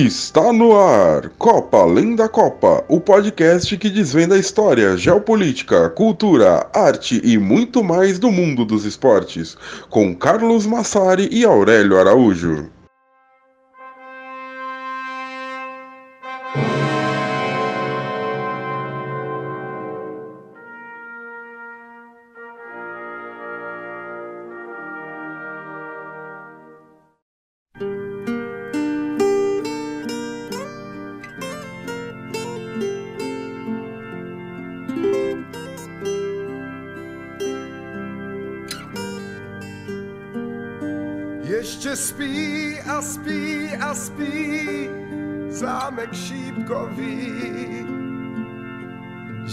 Está no ar, Copa Além da Copa, o podcast que desvenda a história, geopolítica, cultura, arte e muito mais do mundo dos esportes, com Carlos Massari e Aurélio Araújo.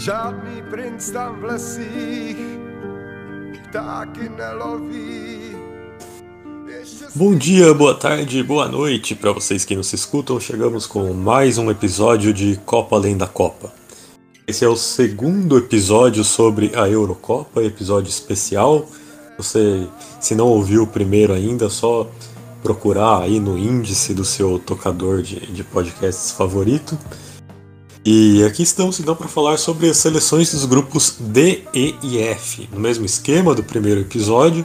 Żadny princ tam Ptaki nie lowi Jeszcze Bom dia, boa tarde, boa noite para vocês que nos escutam. Chegamos com mais um episódio de Copa Além da Copa. Esse é o segundo episódio sobre a Eurocopa, episódio especial. Você, se não ouviu o primeiro ainda, é só procurar aí no índice do seu tocador de, de podcasts favorito. E aqui estamos então para falar sobre as seleções dos grupos D, E e F. No mesmo esquema do primeiro episódio,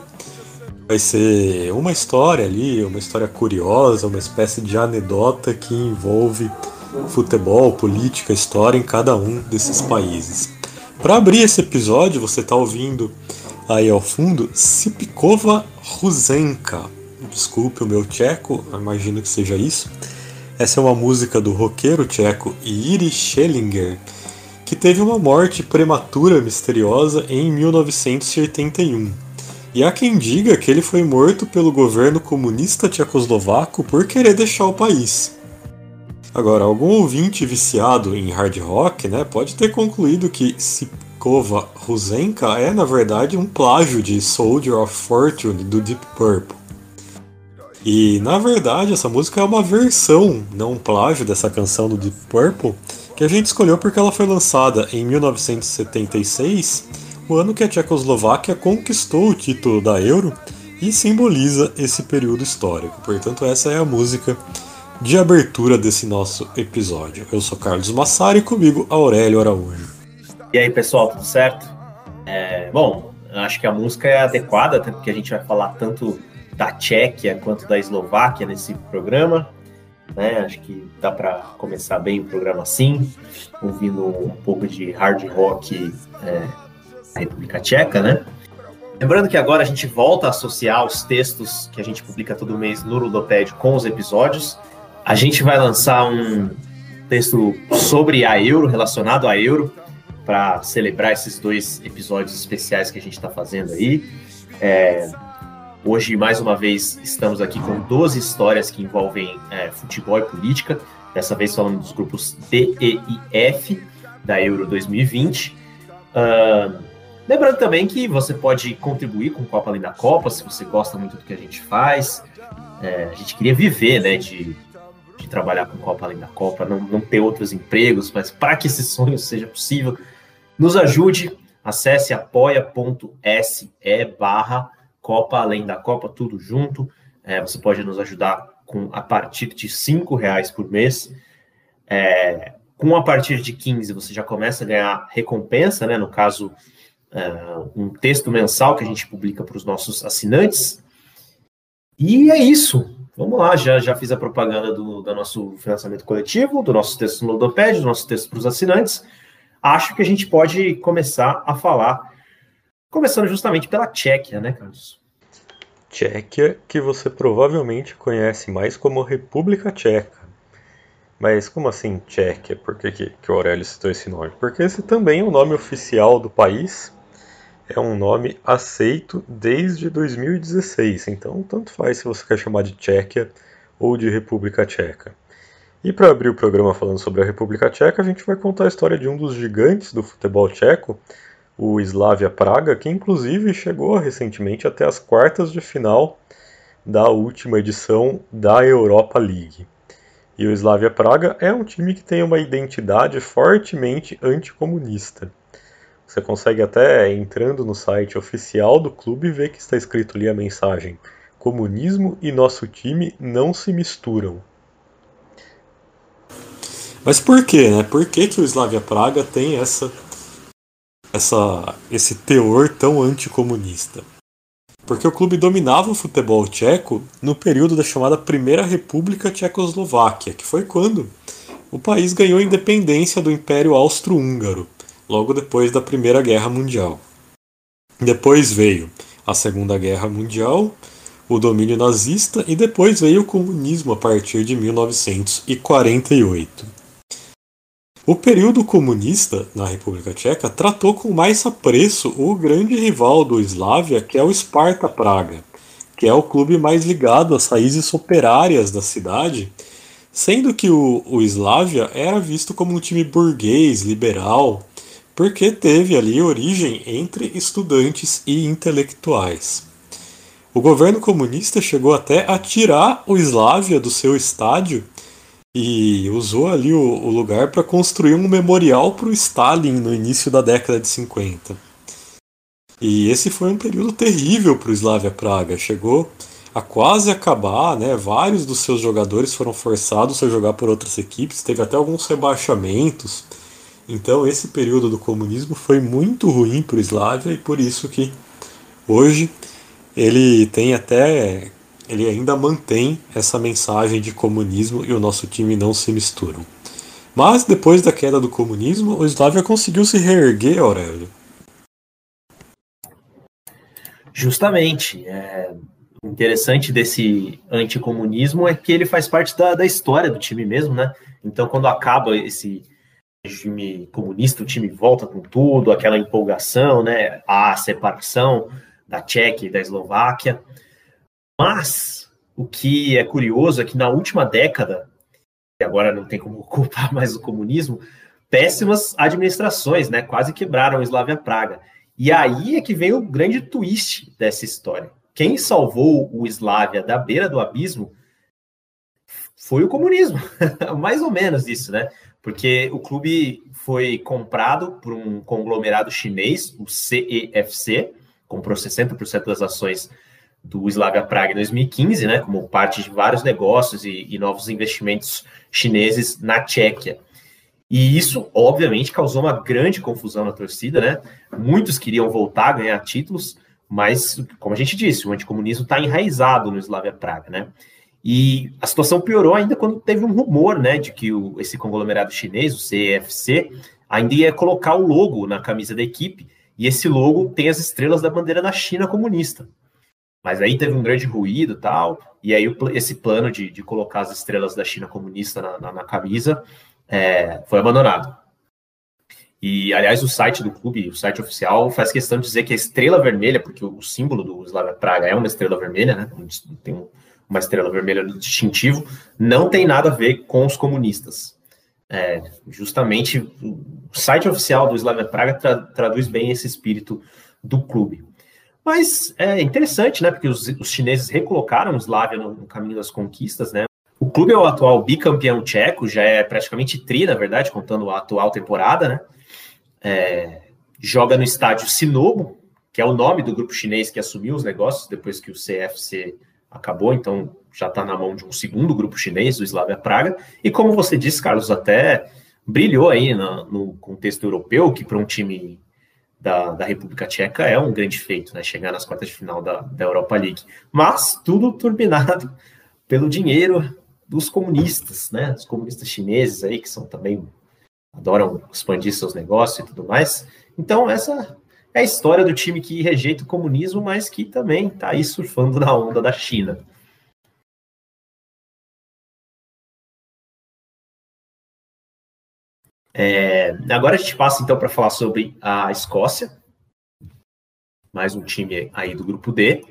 vai ser uma história ali, uma história curiosa, uma espécie de anedota que envolve futebol, política, história em cada um desses países. Para abrir esse episódio, você está ouvindo aí ao fundo Sipkova Ruzenka. Desculpe o meu tcheco, imagino que seja isso. Essa é uma música do roqueiro tcheco Yuri Schellinger, que teve uma morte prematura misteriosa em 1981. E há quem diga que ele foi morto pelo governo comunista tchecoslovaco por querer deixar o país. Agora, algum ouvinte viciado em hard rock né, pode ter concluído que Sipkova Ruzenka é, na verdade, um plágio de Soldier of Fortune do Deep Purple. E, na verdade, essa música é uma versão, não um plágio dessa canção do Deep Purple, que a gente escolheu porque ela foi lançada em 1976, o ano que a Tchecoslováquia conquistou o título da Euro e simboliza esse período histórico. Portanto, essa é a música de abertura desse nosso episódio. Eu sou Carlos Massari e comigo Aurélio Araújo. E aí, pessoal, tudo certo? É, bom, acho que a música é adequada, até porque a gente vai falar tanto da Tchequia quanto da Eslováquia nesse programa. Né? Acho que dá para começar bem o programa assim, ouvindo um pouco de hard rock é, da República Tcheca, né? Lembrando que agora a gente volta a associar os textos que a gente publica todo mês no Ludopédio com os episódios. A gente vai lançar um texto sobre a Euro, relacionado à Euro, para celebrar esses dois episódios especiais que a gente está fazendo aí. É, hoje, mais uma vez, estamos aqui com 12 histórias que envolvem é, futebol e política, dessa vez falando dos grupos D, E e F da Euro 2020. Uh, lembrando também que você pode contribuir com o Copa Além da Copa, se você gosta muito do que a gente faz. É, a gente queria viver né, de, de trabalhar com Copa Além da Copa, não, não ter outros empregos, mas para que esse sonho seja possível, nos ajude, acesse apoia.se barra Copa Além da Copa, tudo junto. É, você pode nos ajudar com a partir de cinco reais por mês. É, com a partir de 15 você já começa a ganhar recompensa, né? No caso, é, um texto mensal que a gente publica para os nossos assinantes. E é isso. Vamos lá, já, já fiz a propaganda do, do nosso financiamento coletivo, do nosso texto no Ludopad, do nosso texto para os assinantes. Acho que a gente pode começar a falar, começando justamente pela Tchequia, né, Carlos? Tchequia, que você provavelmente conhece mais como República Tcheca. Mas como assim Tchequia? Por que, que, que o Aurélio citou esse nome? Porque esse também é o nome oficial do país, é um nome aceito desde 2016, então tanto faz se você quer chamar de Tchequia ou de República Tcheca. E para abrir o programa falando sobre a República Tcheca, a gente vai contar a história de um dos gigantes do futebol tcheco, o Slavia Praga, que inclusive chegou recentemente até as quartas de final da última edição da Europa League. E o Slavia Praga é um time que tem uma identidade fortemente anticomunista. Você consegue até, entrando no site oficial do clube, ver que está escrito ali a mensagem: Comunismo e nosso time não se misturam. Mas por quê, né? Por que, que o Slavia Praga tem essa, essa, esse teor tão anticomunista? Porque o clube dominava o futebol tcheco no período da chamada Primeira República Tchecoslováquia, que foi quando o país ganhou independência do Império Austro-Húngaro, logo depois da Primeira Guerra Mundial. Depois veio a Segunda Guerra Mundial, o domínio nazista e depois veio o comunismo a partir de 1948. O período comunista na República Tcheca tratou com mais apreço o grande rival do Slavia, que é o Sparta Praga, que é o clube mais ligado às raízes operárias da cidade, sendo que o, o Slavia era visto como um time burguês, liberal, porque teve ali origem entre estudantes e intelectuais. O governo comunista chegou até a tirar o Slavia do seu estádio e usou ali o, o lugar para construir um memorial para o Stalin no início da década de 50. E esse foi um período terrível para o Slavia Praga. Chegou a quase acabar, né? Vários dos seus jogadores foram forçados a jogar por outras equipes, teve até alguns rebaixamentos. Então esse período do comunismo foi muito ruim para o Slavia e por isso que hoje ele tem até ele ainda mantém essa mensagem de comunismo e o nosso time não se misturam. Mas depois da queda do comunismo, o Slavia conseguiu se reerguer, Aurélio. Justamente. É, interessante desse anticomunismo é que ele faz parte da, da história do time mesmo, né? Então, quando acaba esse regime comunista, o time volta com tudo, aquela empolgação, né? A separação da Tchequia e da Eslováquia. Mas o que é curioso é que na última década, e agora não tem como culpar mais o comunismo, péssimas administrações, né? Quase quebraram a Eslavia Praga. E aí é que vem o grande twist dessa história. Quem salvou o Slavia da beira do abismo foi o comunismo. Mais ou menos isso, né? Porque o clube foi comprado por um conglomerado chinês, o CEFC, comprou 60% das ações do Slavia Praga em 2015, né, como parte de vários negócios e, e novos investimentos chineses na Tchequia. E isso, obviamente, causou uma grande confusão na torcida, né? Muitos queriam voltar a ganhar títulos, mas, como a gente disse, o anticomunismo está enraizado no Slavia Praga, né? E a situação piorou ainda quando teve um rumor, né, de que o, esse conglomerado chinês, o CEFC, ainda ia colocar o logo na camisa da equipe, e esse logo tem as estrelas da bandeira da China comunista. Mas aí teve um grande ruído tal, e aí esse plano de, de colocar as estrelas da China comunista na, na, na camisa é, foi abandonado. E, aliás, o site do clube, o site oficial, faz questão de dizer que a estrela vermelha, porque o símbolo do Slavia Praga é uma estrela vermelha, né? Tem uma estrela vermelha do distintivo, não tem nada a ver com os comunistas. É, justamente, o site oficial do Slavia Praga tra traduz bem esse espírito do clube. Mas é interessante, né? Porque os, os chineses recolocaram Slavia no, no caminho das conquistas, né? O clube é o atual bicampeão tcheco, já é praticamente tri, na verdade, contando a atual temporada, né? É, joga no estádio Sinobo, que é o nome do grupo chinês que assumiu os negócios depois que o CFC acabou, então já está na mão de um segundo grupo chinês, o Slavia Praga. E como você disse, Carlos, até brilhou aí no, no contexto europeu, que para um time da, da, República Tcheca é um grande feito, né? Chegar nas quartas de final da, da Europa League. Mas tudo turbinado pelo dinheiro dos comunistas, né? Os comunistas chineses aí, que são também adoram expandir seus negócios e tudo mais. Então, essa é a história do time que rejeita o comunismo, mas que também está aí surfando na onda da China. É, agora a gente passa então para falar sobre a Escócia, mais um time aí do grupo D.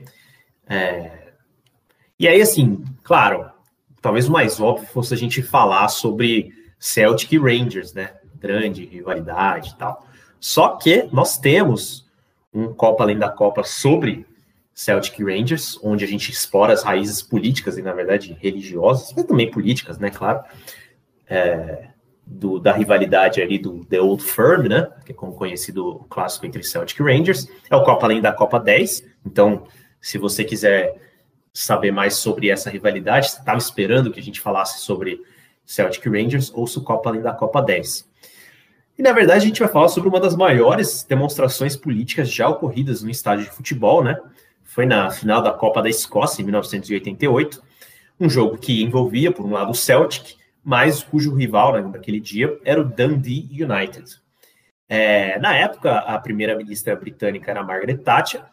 É, e aí, assim, claro, talvez o mais óbvio fosse a gente falar sobre Celtic e Rangers, né? Grande rivalidade e tal. Só que nós temos um Copa Além da Copa sobre Celtic Rangers, onde a gente explora as raízes políticas e, na verdade, religiosas, mas também políticas, né? Claro. É, do, da rivalidade ali do The Old Firm, né? Que é como conhecido o clássico entre Celtic e Rangers. É o Copa Além da Copa 10. Então, se você quiser saber mais sobre essa rivalidade, estava esperando que a gente falasse sobre Celtic Rangers, ou se o Copa além da Copa 10. E na verdade a gente vai falar sobre uma das maiores demonstrações políticas já ocorridas no estádio de futebol, né? Foi na final da Copa da Escócia em 1988, um jogo que envolvia, por um lado, o Celtic, mas cujo rival né, naquele dia era o Dundee United. É, na época, a primeira-ministra britânica era Margaret Thatcher,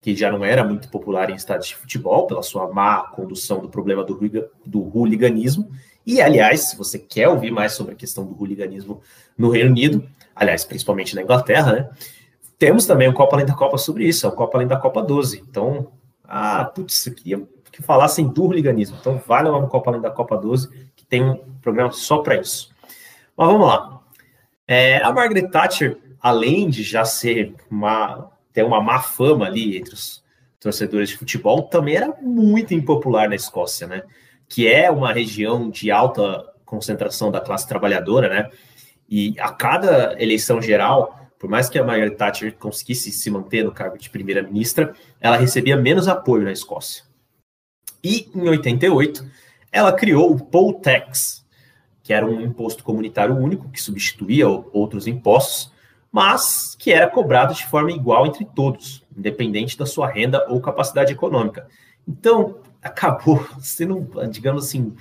que já não era muito popular em estádios de futebol pela sua má condução do problema do, do hooliganismo. E, aliás, se você quer ouvir mais sobre a questão do hooliganismo no Reino Unido, aliás, principalmente na Inglaterra, né? Temos também o Copa Além da Copa sobre isso, é o Copa Além da Copa 12. Então, ah, putz, eu queria que falassem do hooliganismo. Então, vale lá no Copa Além da Copa 12, que tem um programa só para isso. Mas vamos lá. É, a Margaret Thatcher, além de já ser uma, ter uma má fama ali entre os torcedores de futebol, também era muito impopular na Escócia, né? Que é uma região de alta concentração da classe trabalhadora, né? E a cada eleição geral, por mais que a Margaret Thatcher conseguisse se manter no cargo de primeira-ministra, ela recebia menos apoio na Escócia. E em 88, ela criou o Poll Tax, que era um imposto comunitário único que substituía outros impostos, mas que era cobrado de forma igual entre todos, independente da sua renda ou capacidade econômica. Então, acabou sendo, digamos assim,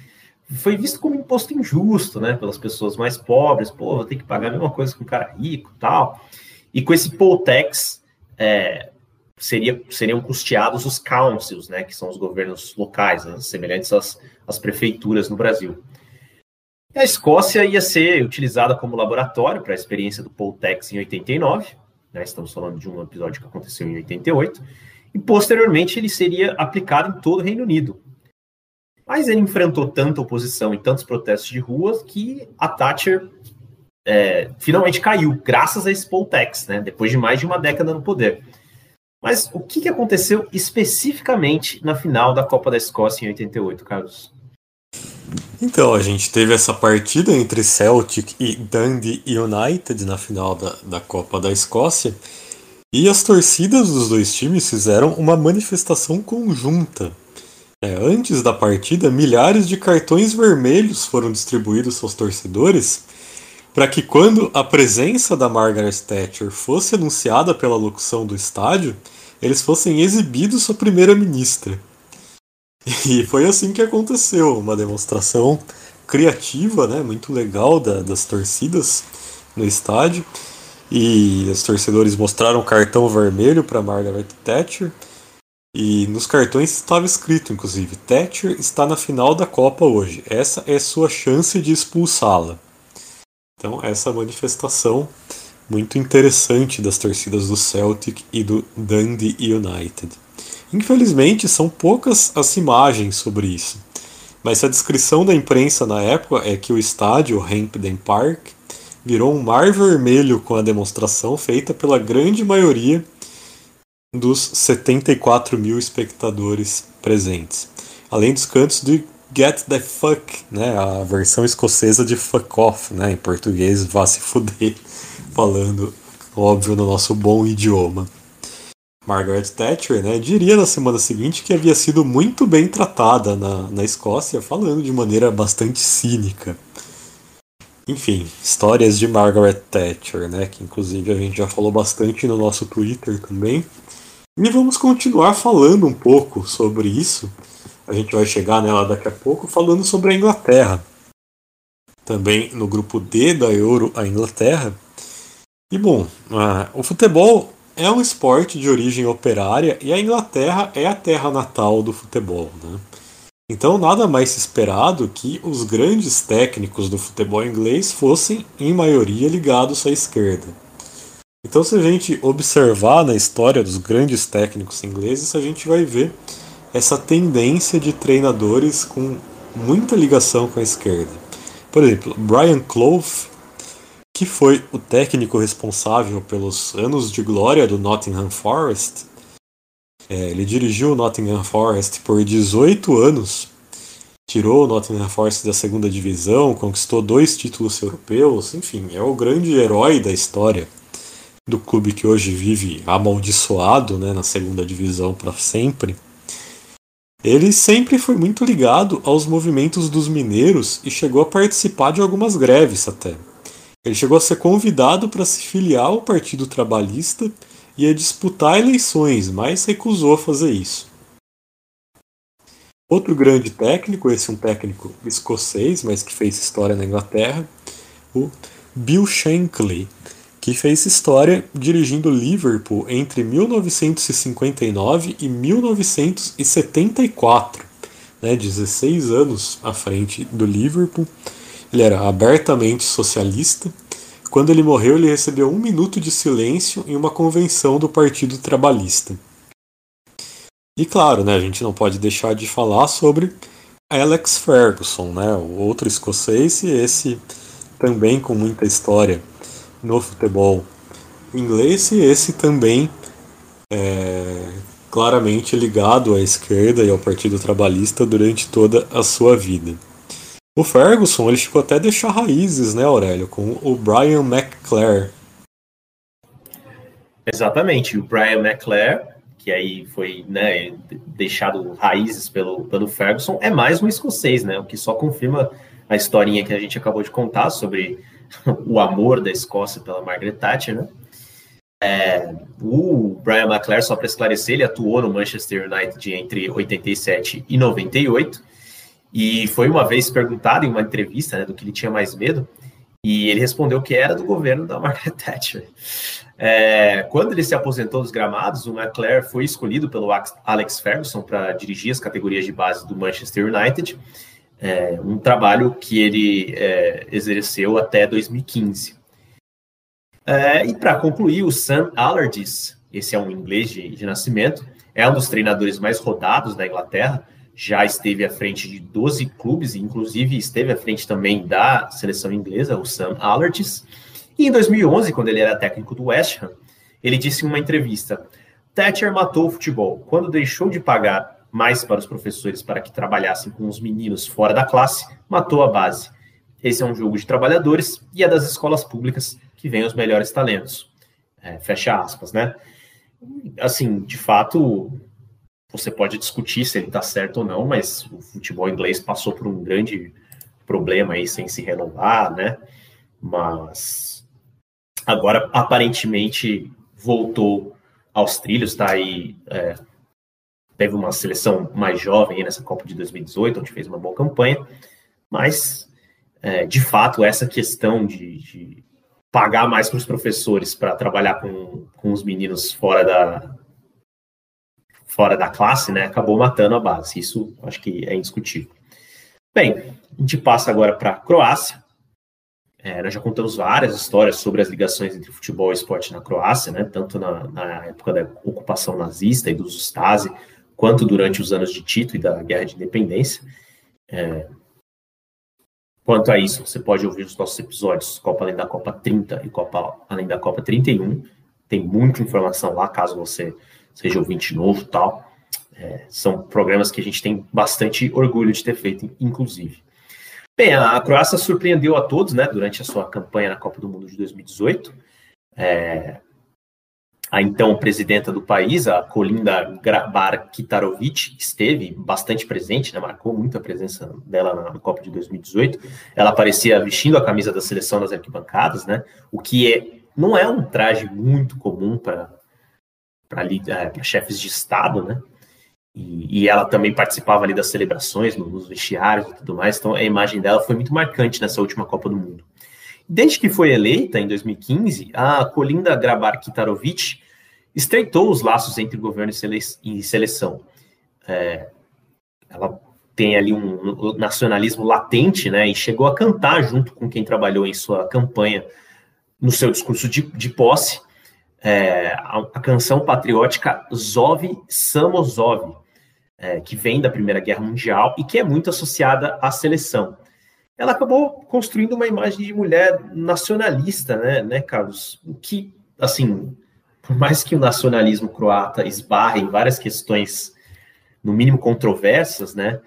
foi visto como imposto injusto, né, pelas pessoas mais pobres. Pô, vou ter que pagar a mesma coisa que um cara rico, tal. E com esse poll tax, é, seria, seriam custeados os councils, né, que são os governos locais, né, semelhantes às, às prefeituras no Brasil. A Escócia ia ser utilizada como laboratório para a experiência do poll tax em 89. Né, estamos falando de um episódio que aconteceu em 88. E posteriormente ele seria aplicado em todo o Reino Unido, mas ele enfrentou tanta oposição e tantos protestos de ruas que a Thatcher é, finalmente caiu, graças a esse poll tax, né, depois de mais de uma década no poder. Mas o que aconteceu especificamente na final da Copa da Escócia em 88, Carlos? Então, a gente teve essa partida entre Celtic e Dundee United na final da, da Copa da Escócia. E as torcidas dos dois times fizeram uma manifestação conjunta é, antes da partida, milhares de cartões vermelhos foram distribuídos aos torcedores para que, quando a presença da Margaret Thatcher fosse anunciada pela locução do estádio, eles fossem exibidos à primeira-ministra. E foi assim que aconteceu uma demonstração criativa, né, muito legal da, das torcidas no estádio. E os torcedores mostraram cartão vermelho para Margaret Thatcher e nos cartões estava escrito, inclusive, Thatcher está na final da Copa hoje. Essa é sua chance de expulsá-la. Então, essa manifestação muito interessante das torcidas do Celtic e do Dundee United. Infelizmente, são poucas as imagens sobre isso. Mas a descrição da imprensa na época é que o estádio Hampden Park virou um mar vermelho com a demonstração feita pela grande maioria dos 74 mil espectadores presentes. Além dos cantos de Get the Fuck, né, a versão escocesa de Fuck Off, né, em português, vá se fuder, falando, óbvio, no nosso bom idioma. Margaret Thatcher né, diria na semana seguinte que havia sido muito bem tratada na, na Escócia, falando de maneira bastante cínica. Enfim, histórias de Margaret Thatcher, né, que inclusive a gente já falou bastante no nosso Twitter também. E vamos continuar falando um pouco sobre isso. A gente vai chegar nela daqui a pouco falando sobre a Inglaterra. Também no grupo D da Euro, a Inglaterra. E bom, o futebol é um esporte de origem operária e a Inglaterra é a terra natal do futebol. Né? Então, nada mais esperado que os grandes técnicos do futebol inglês fossem, em maioria, ligados à esquerda. Então, se a gente observar na história dos grandes técnicos ingleses, a gente vai ver essa tendência de treinadores com muita ligação com a esquerda. Por exemplo, Brian Clough, que foi o técnico responsável pelos anos de glória do Nottingham Forest, é, ele dirigiu o Nottingham Forest por 18 anos, tirou o Nottingham Forest da segunda divisão, conquistou dois títulos europeus, enfim, é o grande herói da história do clube que hoje vive amaldiçoado né, na segunda divisão para sempre. Ele sempre foi muito ligado aos movimentos dos mineiros e chegou a participar de algumas greves até. Ele chegou a ser convidado para se filiar ao Partido Trabalhista e a disputar eleições, mas recusou a fazer isso. Outro grande técnico, esse é um técnico escocês, mas que fez história na Inglaterra, o Bill Shankly, que fez história dirigindo Liverpool entre 1959 e 1974, né, 16 anos à frente do Liverpool. Ele era abertamente socialista. Quando ele morreu, ele recebeu um minuto de silêncio em uma convenção do Partido Trabalhista. E claro, né, a gente não pode deixar de falar sobre Alex Ferguson, né, o outro escocês e esse também com muita história no futebol inglês e esse também é, claramente ligado à esquerda e ao Partido Trabalhista durante toda a sua vida. O Ferguson ele chegou até deixar raízes, né, Aurélio, com o Brian McClare. Exatamente, o Brian McClare, que aí foi né, deixado raízes pelo, pelo Ferguson, é mais um escocês, né, o que só confirma a historinha que a gente acabou de contar sobre o amor da Escócia pela Margaret Thatcher, né? É, o Brian McClare, só para esclarecer, ele atuou no Manchester United entre 87 e 98 e foi uma vez perguntado em uma entrevista né, do que ele tinha mais medo e ele respondeu que era do governo da Margaret Thatcher. É, quando ele se aposentou dos gramados, o McClare foi escolhido pelo Alex Ferguson para dirigir as categorias de base do Manchester United é, um trabalho que ele é, exerceu até 2015. É, e para concluir, o Sam Allardyce, esse é um inglês de, de, nascimento, é um dos treinadores mais rodados da Inglaterra, já esteve à frente de 12 clubes, inclusive esteve à frente também da seleção inglesa, o Sam Allardyce. E em 2011, quando ele era técnico do West Ham, ele disse em uma entrevista: Thatcher matou o futebol quando deixou de pagar mais para os professores para que trabalhassem com os meninos fora da classe, matou a base. Esse é um jogo de trabalhadores e é das escolas públicas que vêm os melhores talentos. É, fecha aspas, né? Assim, de fato, você pode discutir se ele está certo ou não, mas o futebol inglês passou por um grande problema aí sem se renovar, né? Mas agora aparentemente voltou aos trilhos, está aí é, teve uma seleção mais jovem nessa Copa de 2018, onde fez uma boa campanha, mas, é, de fato, essa questão de, de pagar mais para os professores para trabalhar com, com os meninos fora da, fora da classe, né, acabou matando a base. Isso acho que é indiscutível. Bem, a gente passa agora para a Croácia. É, nós já contamos várias histórias sobre as ligações entre futebol e esporte na Croácia, né, tanto na, na época da ocupação nazista e dos Stasi, quanto durante os anos de Tito e da Guerra de Independência. É, quanto a isso, você pode ouvir os nossos episódios Copa Além da Copa 30 e Copa Além da Copa 31. Tem muita informação lá, caso você seja ouvinte novo tal. É, são programas que a gente tem bastante orgulho de ter feito, inclusive. Bem, a Croácia surpreendeu a todos, né, durante a sua campanha na Copa do Mundo de 2018. É, a então presidenta do país, a Kolinda Grabar-Kitarovic, esteve bastante presente, né, marcou muito a presença dela na Copa de 2018. Ela aparecia vestindo a camisa da seleção nas arquibancadas, né, o que é, não é um traje muito comum para é, chefes de Estado, né, e, e, ela também participava ali das celebrações, nos vestiários e tudo mais, então a imagem dela foi muito marcante nessa última Copa do Mundo. Desde que foi eleita, em 2015, a Kolinda Grabar-Kitarovic estreitou os laços entre governo e seleção. É, ela tem ali um nacionalismo latente, né, e chegou a cantar junto com quem trabalhou em sua campanha, no seu discurso de, de posse, é, a, a, canção patriótica Zove Samozove, é, que vem da Primeira Guerra Mundial e que é muito associada à seleção ela acabou construindo uma imagem de mulher nacionalista, né, né, Carlos? O que, assim, por mais que o nacionalismo croata esbarre em várias questões, no mínimo controversas, né,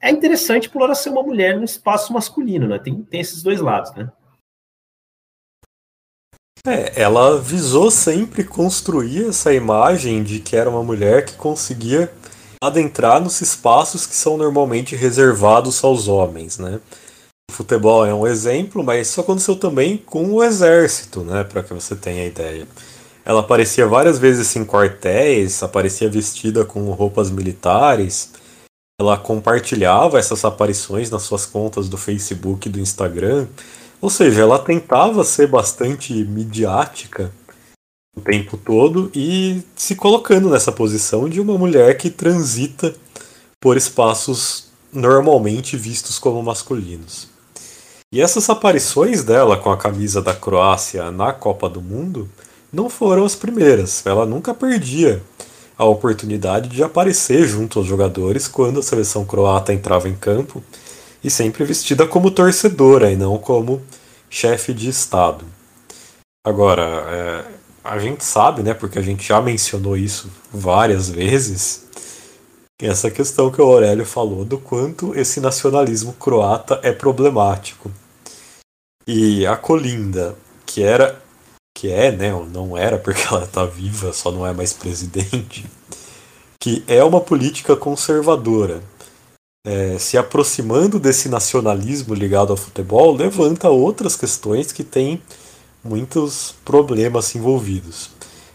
é interessante por ela ser uma mulher no espaço masculino, né? Tem, tem esses dois lados, né? É, ela visou sempre construir essa imagem de que era uma mulher que conseguia adentrar nos espaços que são normalmente reservados aos homens, né? O futebol é um exemplo, mas isso aconteceu também com o exército, né? Para que você tenha ideia. Ela aparecia várias vezes em quartéis, aparecia vestida com roupas militares. Ela compartilhava essas aparições nas suas contas do Facebook e do Instagram. Ou seja, ela tentava ser bastante midiática o tempo todo e se colocando nessa posição de uma mulher que transita por espaços normalmente vistos como masculinos. E essas aparições dela com a camisa da Croácia na Copa do Mundo não foram as primeiras. Ela nunca perdia a oportunidade de aparecer junto aos jogadores quando a seleção croata entrava em campo e sempre vestida como torcedora e não como chefe de Estado. Agora, é, a gente sabe, né, porque a gente já mencionou isso várias vezes, essa questão que o Aurélio falou do quanto esse nacionalismo croata é problemático. E a Colinda, que era que é, né, não era porque ela está viva, só não é mais presidente, que é uma política conservadora. É, se aproximando desse nacionalismo ligado ao futebol, levanta outras questões que têm muitos problemas envolvidos.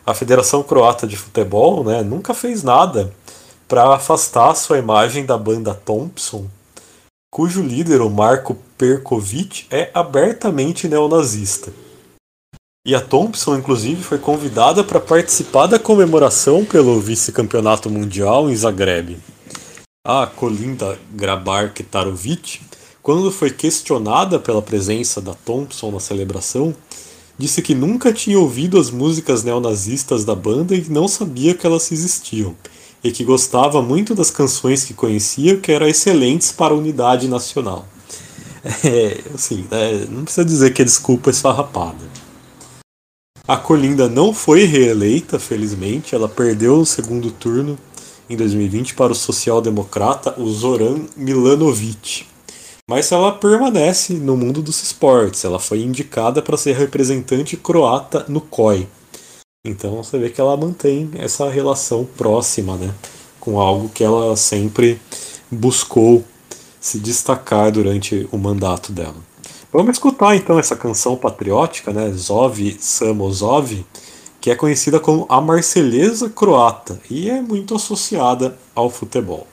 A Federação Croata de Futebol né, nunca fez nada para afastar sua imagem da banda Thompson, cujo líder, o Marco Perkovic, é abertamente neonazista. E a Thompson, inclusive, foi convidada para participar da comemoração pelo vice-campeonato mundial em Zagreb. A Kolinda Grabar-Kitarovic, quando foi questionada pela presença da Thompson na celebração, disse que nunca tinha ouvido as músicas neonazistas da banda e não sabia que elas existiam, e que gostava muito das canções que conhecia, que eram excelentes para a unidade nacional. É, assim, é, não precisa dizer que a desculpa é esfarrapada. A Colinda não foi reeleita, felizmente, ela perdeu no segundo turno em 2020 para o social-democrata Zoran Milanovic. Mas ela permanece no mundo dos esportes, ela foi indicada para ser representante croata no COI, então você vê que ela mantém essa relação próxima, né, com algo que ela sempre buscou se destacar durante o mandato dela. Vamos escutar então essa canção patriótica, né, Zov Samozov, que é conhecida como a Marselhesa croata e é muito associada ao futebol.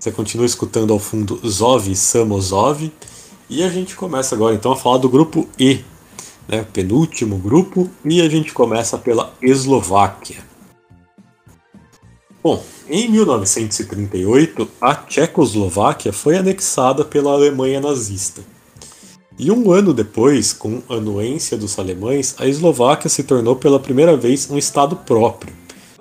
Você continua escutando ao fundo Zov Samozov. E a gente começa agora então a falar do grupo E, né, penúltimo grupo, e a gente começa pela Eslováquia. Bom, em 1938, a Tchecoslováquia foi anexada pela Alemanha nazista. E um ano depois, com anuência dos alemães, a Eslováquia se tornou pela primeira vez um Estado próprio,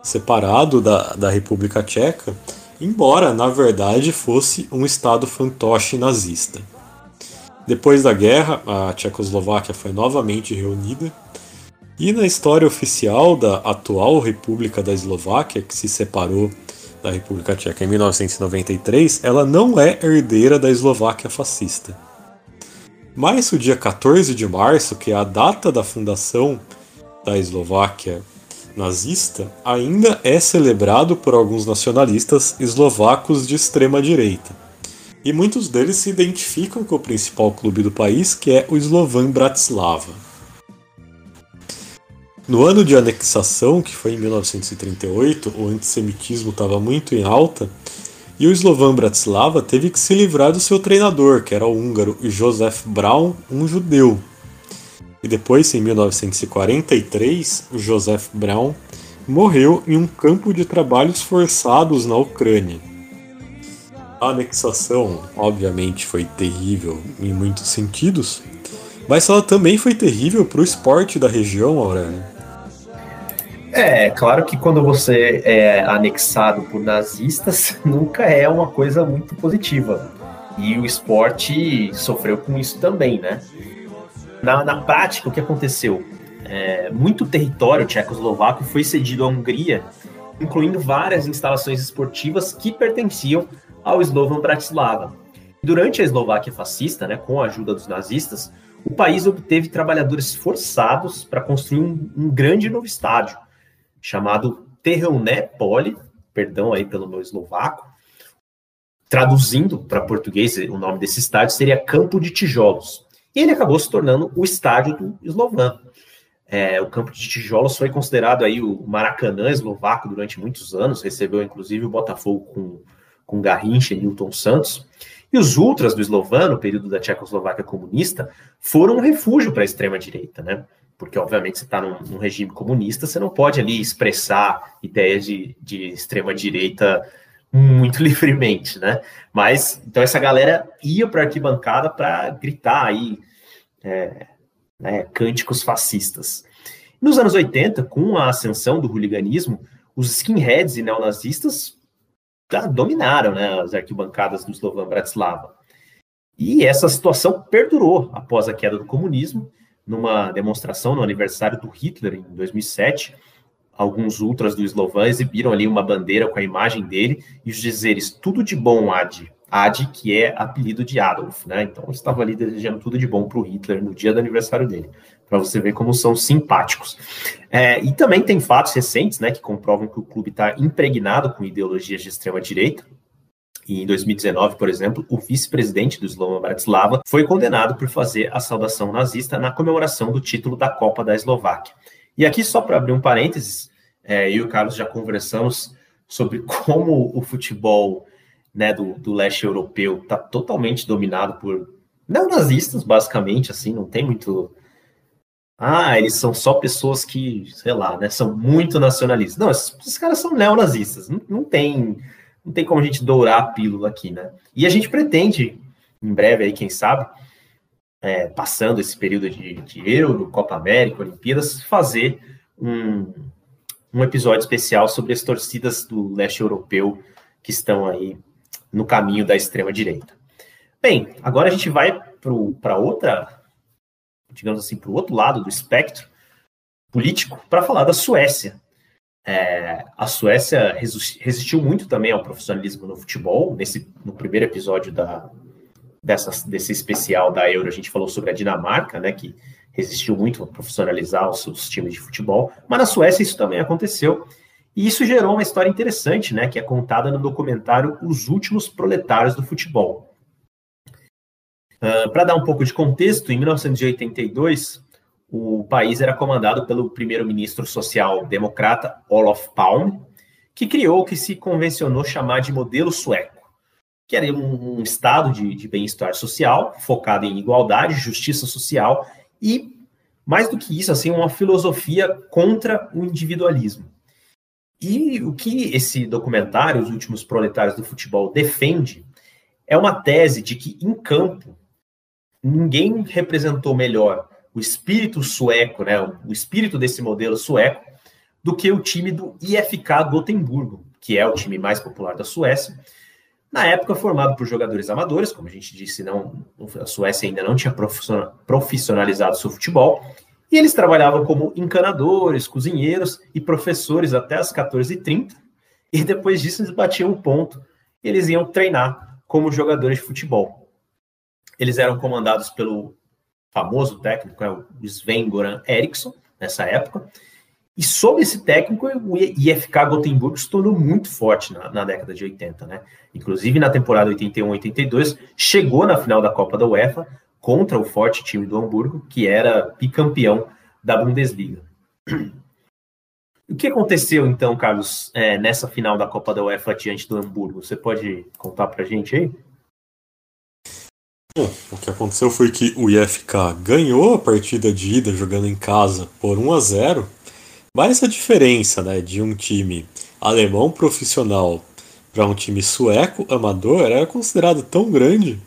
separado da, da República Tcheca embora na verdade fosse um estado fantoche nazista. Depois da guerra, a Tchecoslováquia foi novamente reunida, e na história oficial da atual República da Eslováquia, que se separou da República Tcheca em 1993, ela não é herdeira da Eslováquia fascista. Mas o dia 14 de março, que é a data da fundação da Eslováquia nazista ainda é celebrado por alguns nacionalistas eslovacos de extrema direita. E muitos deles se identificam com o principal clube do país, que é o Slovan Bratislava. No ano de anexação, que foi em 1938, o antissemitismo estava muito em alta e o Slovan Bratislava teve que se livrar do seu treinador, que era o húngaro Josef Braun, um judeu. E depois, em 1943, o Josef Braun morreu em um campo de trabalhos forçados na Ucrânia. A anexação, obviamente, foi terrível em muitos sentidos, mas ela também foi terrível para o esporte da região, Aurélio. É, claro que quando você é anexado por nazistas, nunca é uma coisa muito positiva. E o esporte sofreu com isso também, né? Na, na prática, o que aconteceu? É, muito território tchecoslovaco foi cedido à Hungria, incluindo várias instalações esportivas que pertenciam ao Slovan Bratislava. Durante a Eslováquia fascista, né, com a ajuda dos nazistas, o país obteve trabalhadores forçados para construir um, um grande novo estádio, chamado Terreuné Poli, perdão aí pelo meu eslovaco, traduzindo para português, o nome desse estádio seria Campo de Tijolos. E ele acabou se tornando o estádio do Slovan. É, o campo de tijolos foi considerado aí o Maracanã eslovaco durante muitos anos, recebeu inclusive o Botafogo com, com Garrincha e Newton Santos. E os ultras do Eslovano, no período da Tchecoslováquia comunista, foram um refúgio para a extrema-direita, né? Porque, obviamente, você está num, num, regime comunista, você não pode ali expressar ideias de, de extrema-direita muito livremente, né? Mas, então, essa galera ia para arquibancada para gritar aí é, né, cânticos fascistas. Nos anos 80, com a ascensão do hooliganismo, os skinheads e neonazistas dominaram né, as arquibancadas do Slovan Bratislava. E essa situação perdurou após a queda do comunismo, numa demonstração no aniversário do Hitler em 2007, alguns ultras do Slovan exibiram ali uma bandeira com a imagem dele e os dizeres tudo de bom, Adi, Adi, que é apelido de Adolf, né? Então eu estava ali desejando tudo de bom para o Hitler no dia do aniversário dele, para você ver como são simpáticos. É, e também tem fatos recentes, né, que comprovam que o clube está impregnado com ideologias de extrema direita. E em 2019, por exemplo, o vice-presidente do Slovan Bratislava foi condenado por fazer a saudação nazista na comemoração do título da Copa da Eslováquia. E aqui, só para abrir um parênteses, é, eu e o Carlos já conversamos sobre como o futebol né, do, do leste europeu está totalmente dominado por neonazistas, basicamente, assim, não tem muito. Ah, eles são só pessoas que, sei lá, né, são muito nacionalistas. Não, esses, esses caras são neonazistas, não, não tem não tem como a gente dourar a pílula aqui, né? E a gente pretende, em breve aí, quem sabe, é, passando esse período de, de Euro, Copa América, Olimpíadas, fazer um, um episódio especial sobre as torcidas do leste europeu que estão aí no caminho da extrema-direita. Bem, agora a gente vai para outra, digamos assim, para o outro lado do espectro político para falar da Suécia. É, a Suécia resistiu muito também ao profissionalismo no futebol. Nesse, no primeiro episódio da, dessa, desse especial da Euro, a gente falou sobre a Dinamarca, né, que resistiu muito a profissionalizar os seus times de futebol. Mas na Suécia isso também aconteceu. E isso gerou uma história interessante, né, que é contada no documentário Os Últimos Proletários do Futebol. Uh, ah, Para dar um pouco de contexto, em 1982, o país era comandado pelo primeiro-ministro social-democrata Olof Palme, que criou o que se convencionou chamar de modelo sueco, que era um, um estado de, de bem-estar social, focado em igualdade, justiça social e, mais do que isso, assim, uma filosofia contra o individualismo. E o que esse documentário, Os Últimos Proletários do Futebol, defende é uma tese de que, em campo, ninguém representou melhor o espírito sueco, né, o espírito desse modelo sueco, do que o time do IFK Gotemburgo, que é o time mais popular da Suécia. Na época, formado por jogadores amadores, como a gente disse, não, a Suécia ainda não tinha profissionalizado seu futebol, e eles trabalhavam como encanadores, cozinheiros e professores até as 14h30. E depois disso eles batiam o ponto. E eles iam treinar como jogadores de futebol. Eles eram comandados pelo famoso técnico, é o Sven Goran Eriksson, nessa época. E sob esse técnico, o IFK Gotemburgo se tornou muito forte na, na década de 80, né? Inclusive na temporada 81-82, chegou na final da Copa da UEFA, contra o forte time do Hamburgo, que era bicampeão da Bundesliga. O que aconteceu então, Carlos, é, nessa final da Copa da UEFA diante do Hamburgo? Você pode contar pra gente aí? Bom, o que aconteceu foi que o IFK ganhou a partida de ida jogando em casa por 1 a 0 mas essa diferença né, de um time alemão profissional para um time sueco amador era considerado tão grande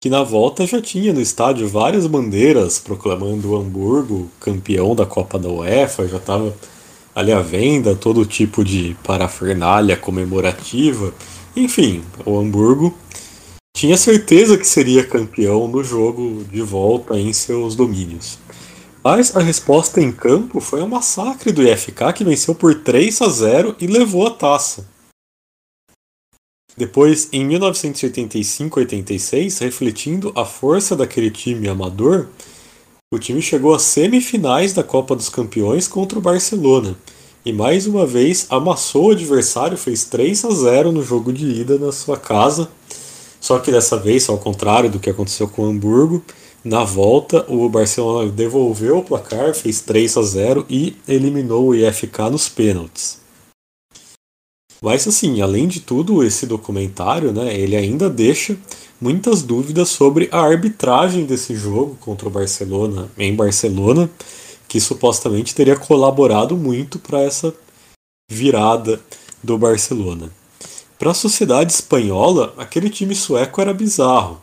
que na volta já tinha no estádio várias bandeiras proclamando o Hamburgo campeão da Copa da UEFA, já estava ali à venda todo tipo de parafernália comemorativa. Enfim, o Hamburgo tinha certeza que seria campeão no jogo de volta em seus domínios. Mas a resposta em campo foi um massacre do IFK que venceu por 3 a 0 e levou a taça. Depois, em 1985-86, refletindo a força daquele time amador, o time chegou às semifinais da Copa dos Campeões contra o Barcelona e mais uma vez amassou o adversário, fez 3 a 0 no jogo de ida na sua casa. Só que dessa vez, ao contrário do que aconteceu com o Hamburgo, na volta, o Barcelona devolveu o placar, fez 3 a 0 e eliminou o IFK nos pênaltis. Mas assim, além de tudo, esse documentário, né, ele ainda deixa muitas dúvidas sobre a arbitragem desse jogo contra o Barcelona em Barcelona, que supostamente teria colaborado muito para essa virada do Barcelona. Para a sociedade espanhola, aquele time sueco era bizarro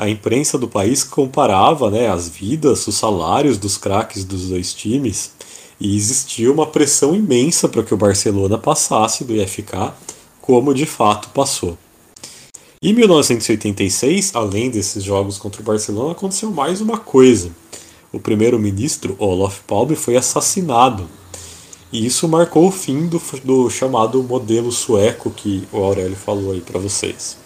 a imprensa do país comparava né, as vidas, os salários dos craques dos dois times e existia uma pressão imensa para que o Barcelona passasse do IFK, como de fato passou. Em 1986, além desses jogos contra o Barcelona, aconteceu mais uma coisa. O primeiro-ministro Olof Palme foi assassinado. E isso marcou o fim do, do chamado modelo sueco que o Aurélio falou aí para vocês.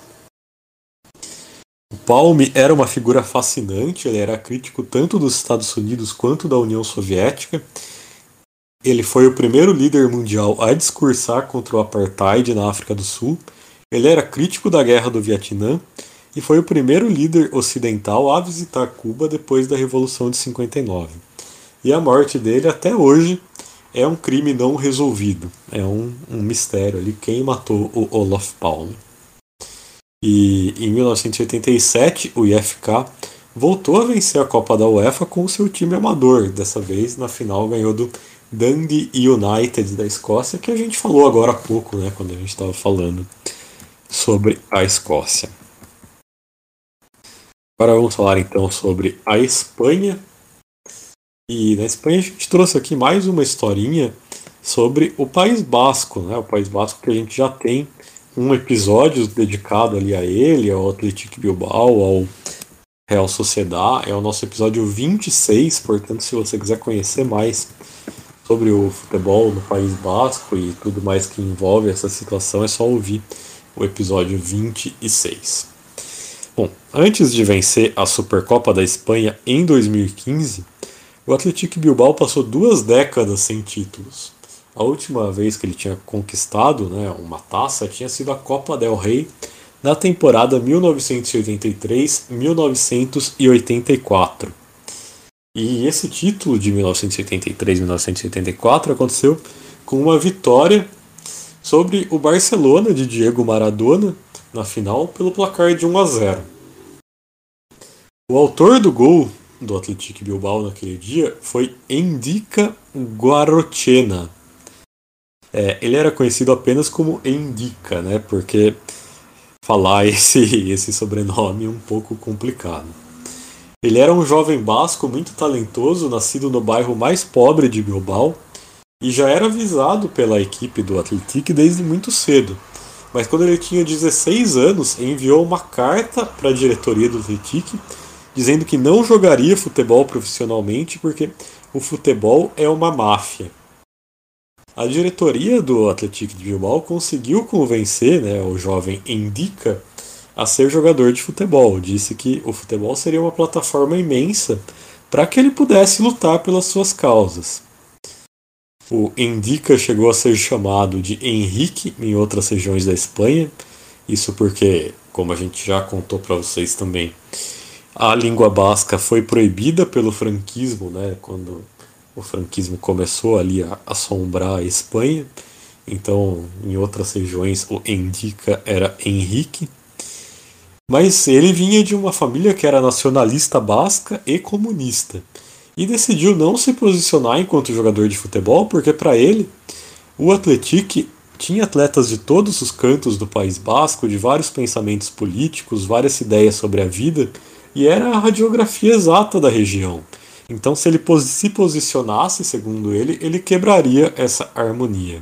Palme era uma figura fascinante, ele era crítico tanto dos Estados Unidos quanto da União Soviética. Ele foi o primeiro líder mundial a discursar contra o apartheid na África do Sul. Ele era crítico da Guerra do Vietnã e foi o primeiro líder ocidental a visitar Cuba depois da Revolução de 59. E a morte dele até hoje é um crime não resolvido, é um, um mistério ali quem matou o Olof Palme. E em 1987, o IFK voltou a vencer a Copa da UEFA com o seu time amador. Dessa vez, na final, ganhou do Dundee United da Escócia, que a gente falou agora há pouco, né, quando a gente estava falando sobre a Escócia. Agora vamos falar então sobre a Espanha. E na Espanha a gente trouxe aqui mais uma historinha sobre o País Basco, né? O País Basco que a gente já tem um episódio dedicado ali a ele, ao Atlético Bilbao, ao Real Sociedad. É o nosso episódio 26, portanto, se você quiser conhecer mais sobre o futebol no País Basco e tudo mais que envolve essa situação, é só ouvir o episódio 26. Bom, antes de vencer a Supercopa da Espanha em 2015, o Atlético Bilbao passou duas décadas sem títulos. A última vez que ele tinha conquistado né, uma taça tinha sido a Copa del Rey na temporada 1983-1984. E esse título de 1983-1984 aconteceu com uma vitória sobre o Barcelona de Diego Maradona na final pelo placar de 1 a 0. O autor do gol do Atlético Bilbao naquele dia foi Endica Guarochena, é, ele era conhecido apenas como Endica, né? Porque falar esse, esse sobrenome é um pouco complicado. Ele era um jovem basco muito talentoso, nascido no bairro mais pobre de Bilbao, e já era avisado pela equipe do Atlético desde muito cedo. Mas quando ele tinha 16 anos, enviou uma carta para a diretoria do Atlético dizendo que não jogaria futebol profissionalmente porque o futebol é uma máfia. A diretoria do Atlético de Bilbao conseguiu convencer né, o jovem Indica a ser jogador de futebol. Disse que o futebol seria uma plataforma imensa para que ele pudesse lutar pelas suas causas. O Indica chegou a ser chamado de Henrique em outras regiões da Espanha, isso porque, como a gente já contou para vocês também, a língua basca foi proibida pelo franquismo, né, quando O franquismo começou ali a assombrar a Espanha, então em outras regiões o Endica era Henrique. Mas ele vinha de uma família que era nacionalista basca e comunista. E decidiu não se posicionar enquanto jogador de futebol, porque para ele o Atletique tinha atletas de todos os cantos do País Basco, de vários pensamentos políticos, várias ideias sobre a vida, e era a radiografia exata da região. Então, se ele se posicionasse, segundo ele, ele quebraria essa harmonia.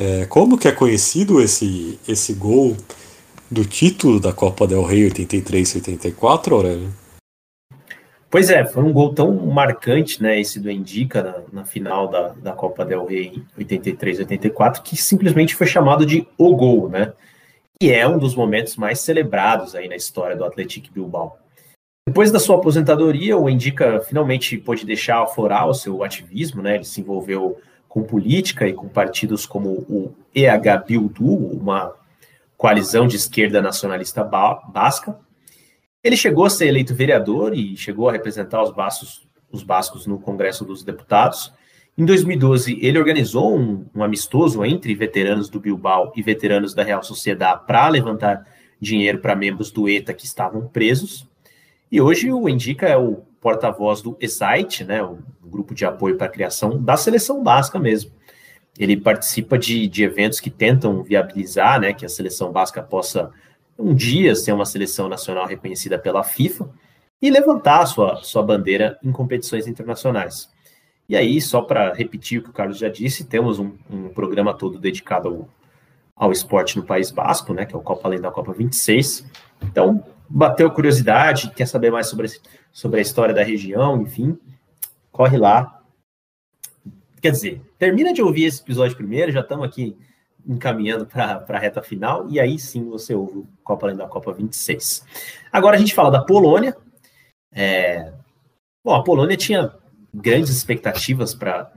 É, como que é conhecido esse, esse gol do título da Copa del Rey 83-84, Aurélio? Pois é, foi um gol tão marcante, né, esse do Indica na, na final da, da Copa del Rey 83-84, que simplesmente foi chamado de o gol, né? E é um dos momentos mais celebrados aí na história do Atlético Bilbao. Depois da sua aposentadoria, o Indica finalmente pôde deixar aflorar o seu ativismo, né? Ele se envolveu com política e com partidos como o EH Bildu, uma coalizão de esquerda nacionalista basca. Ele chegou a ser eleito vereador e chegou a representar os bascos, os bascos no Congresso dos Deputados. Em 2012, ele organizou um, um amistoso entre veteranos do Bilbao e veteranos da Real Sociedade para levantar dinheiro para membros do ETA que estavam presos. E hoje o Indica é o porta-voz do ESITE, né, o grupo de apoio para a criação da seleção basca mesmo. Ele participa de, de eventos que tentam viabilizar né, que a seleção basca possa um dia ser uma seleção nacional reconhecida pela FIFA e levantar sua, sua bandeira em competições internacionais. E aí, só para repetir o que o Carlos já disse, temos um, um programa todo dedicado ao, ao esporte no País Basco, né, que é o Copa Além da Copa 26. Então, bateu curiosidade, quer saber mais sobre, sobre a história da região, enfim, corre lá. Quer dizer, termina de ouvir esse episódio primeiro, já estamos aqui encaminhando para a reta final, e aí sim você ouve o Copa Além da Copa 26. Agora a gente fala da Polônia. É... Bom, a Polônia tinha grandes expectativas para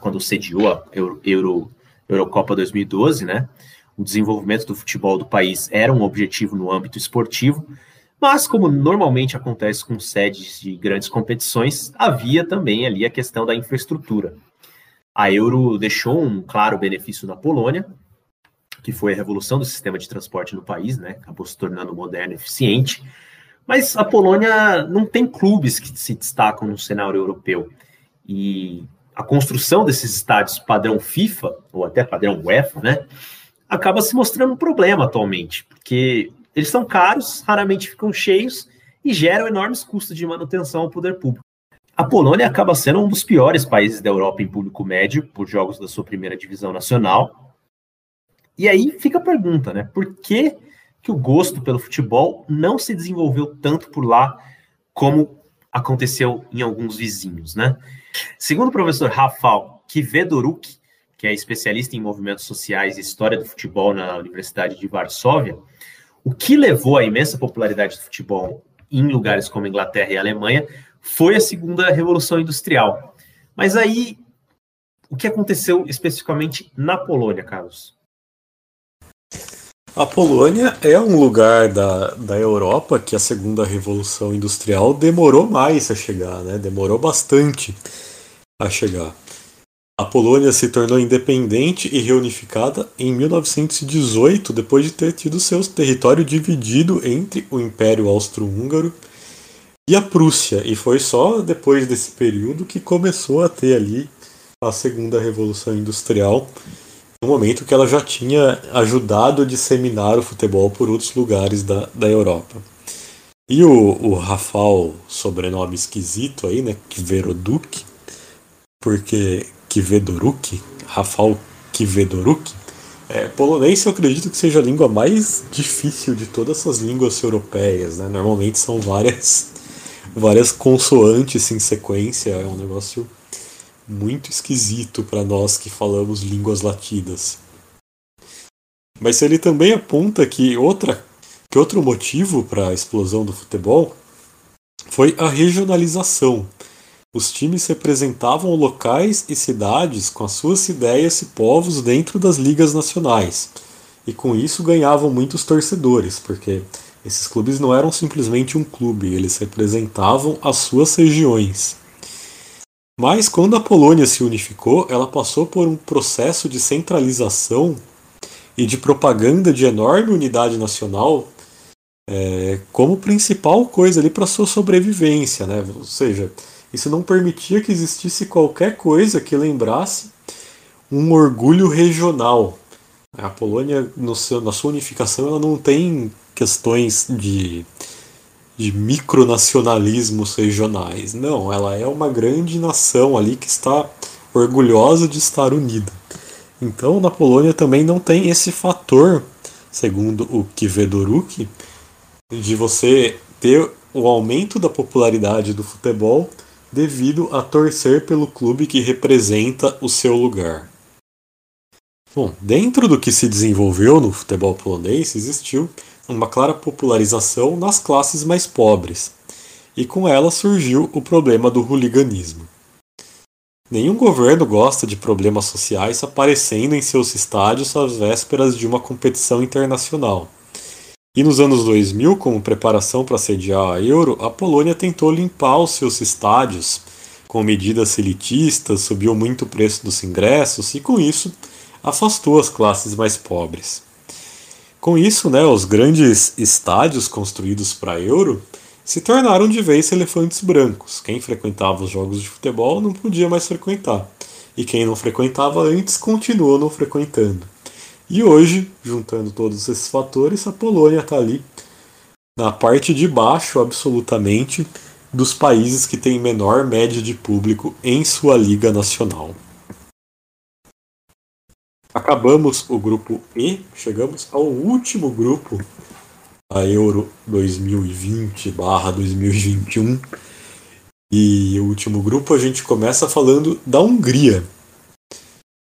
quando sediou a Euro, Euro, Eurocopa 2012, né? O desenvolvimento do futebol do país era um objetivo no âmbito esportivo, mas, como normalmente acontece com sedes de grandes competições, havia também ali a questão da infraestrutura. A Euro deixou um claro benefício na Polônia, que foi a revolução do sistema de transporte no país, né? Acabou se tornando moderno e eficiente. Mas a Polônia não tem clubes que se destacam no cenário europeu. E a construção desses estádios padrão FIFA, ou até padrão UEFA, né? Acaba se mostrando um problema atualmente, porque eles são caros, raramente ficam cheios e geram enormes custos de manutenção ao poder público. A Polônia acaba sendo um dos piores países da Europa em público médio por jogos da sua primeira divisão nacional. E aí fica a pergunta, né? Por que, que o gosto pelo futebol não se desenvolveu tanto por lá como aconteceu em alguns vizinhos, né? Segundo o professor Rafał Kivedoruk, que é especialista em movimentos sociais e história do futebol na Universidade de Varsóvia, o que levou à imensa popularidade do futebol em lugares como Inglaterra e Alemanha foi a segunda revolução industrial. Mas aí, o que aconteceu especificamente na Polônia, Carlos? A Polônia é um lugar da, da Europa que a segunda revolução industrial demorou mais a chegar, né? Demorou bastante a chegar. A Polônia se tornou independente e reunificada em 1918, depois de ter tido seu território dividido entre o Império Austro-Húngaro e a Prússia. E foi só depois desse período que começou a ter ali a Segunda Revolução Industrial, no momento que ela já tinha ajudado a disseminar o futebol por outros lugares da, da Europa. E o, o Rafal, sobrenome esquisito aí, né, Kveroduk, porque Kvedoruk, Rafał Kvedoruk, é, polonês eu acredito que seja a língua mais difícil de todas essas línguas europeias, né? Normalmente são várias, várias consoantes em sequência, é um negócio muito esquisito para nós que falamos línguas latinas. Mas ele também aponta que outra que outro motivo para a explosão do futebol foi a regionalização os times representavam locais e cidades com as suas ideias e povos dentro das ligas nacionais. E com isso ganhavam muitos torcedores, porque esses clubes não eram simplesmente um clube, eles representavam as suas regiões. Mas quando a Polônia se unificou, ela passou por um processo de centralização e de propaganda de enorme unidade nacional é, como principal coisa ali para sua sobrevivência, né? Ou seja, isso não permitia que existisse qualquer coisa que lembrasse um orgulho regional. A Polônia, seu, na sua unificação, ela não tem questões de, de micronacionalismos regionais. Não, ela é uma grande nação ali que está orgulhosa de estar unida. Então, na Polônia também não tem esse fator, segundo o Kivedoruk, de você ter o aumento da popularidade do futebol devido a torcer pelo clube que representa o seu lugar. Bom, dentro do que se desenvolveu no futebol polonês, existiu uma clara popularização nas classes mais pobres, e com ela surgiu o problema do hooliganismo. Nenhum governo gosta de problemas sociais aparecendo em seus estádios às vésperas de uma competição internacional. E nos anos 2000, como preparação para sediar a Euro, a Polônia tentou limpar os seus estádios com medidas elitistas, subiu muito o preço dos ingressos e, com isso, afastou as classes mais pobres. Com isso, né, os grandes estádios construídos para Euro se tornaram de vez elefantes brancos. Quem frequentava os jogos de futebol não podia mais frequentar. E quem não frequentava antes continuou não frequentando. E hoje, juntando todos esses fatores, a Polônia está ali na parte de baixo, absolutamente, dos países que têm menor média de público em sua liga nacional. Acabamos o grupo E, chegamos ao último grupo a Euro 2020/2021. E o último grupo a gente começa falando da Hungria.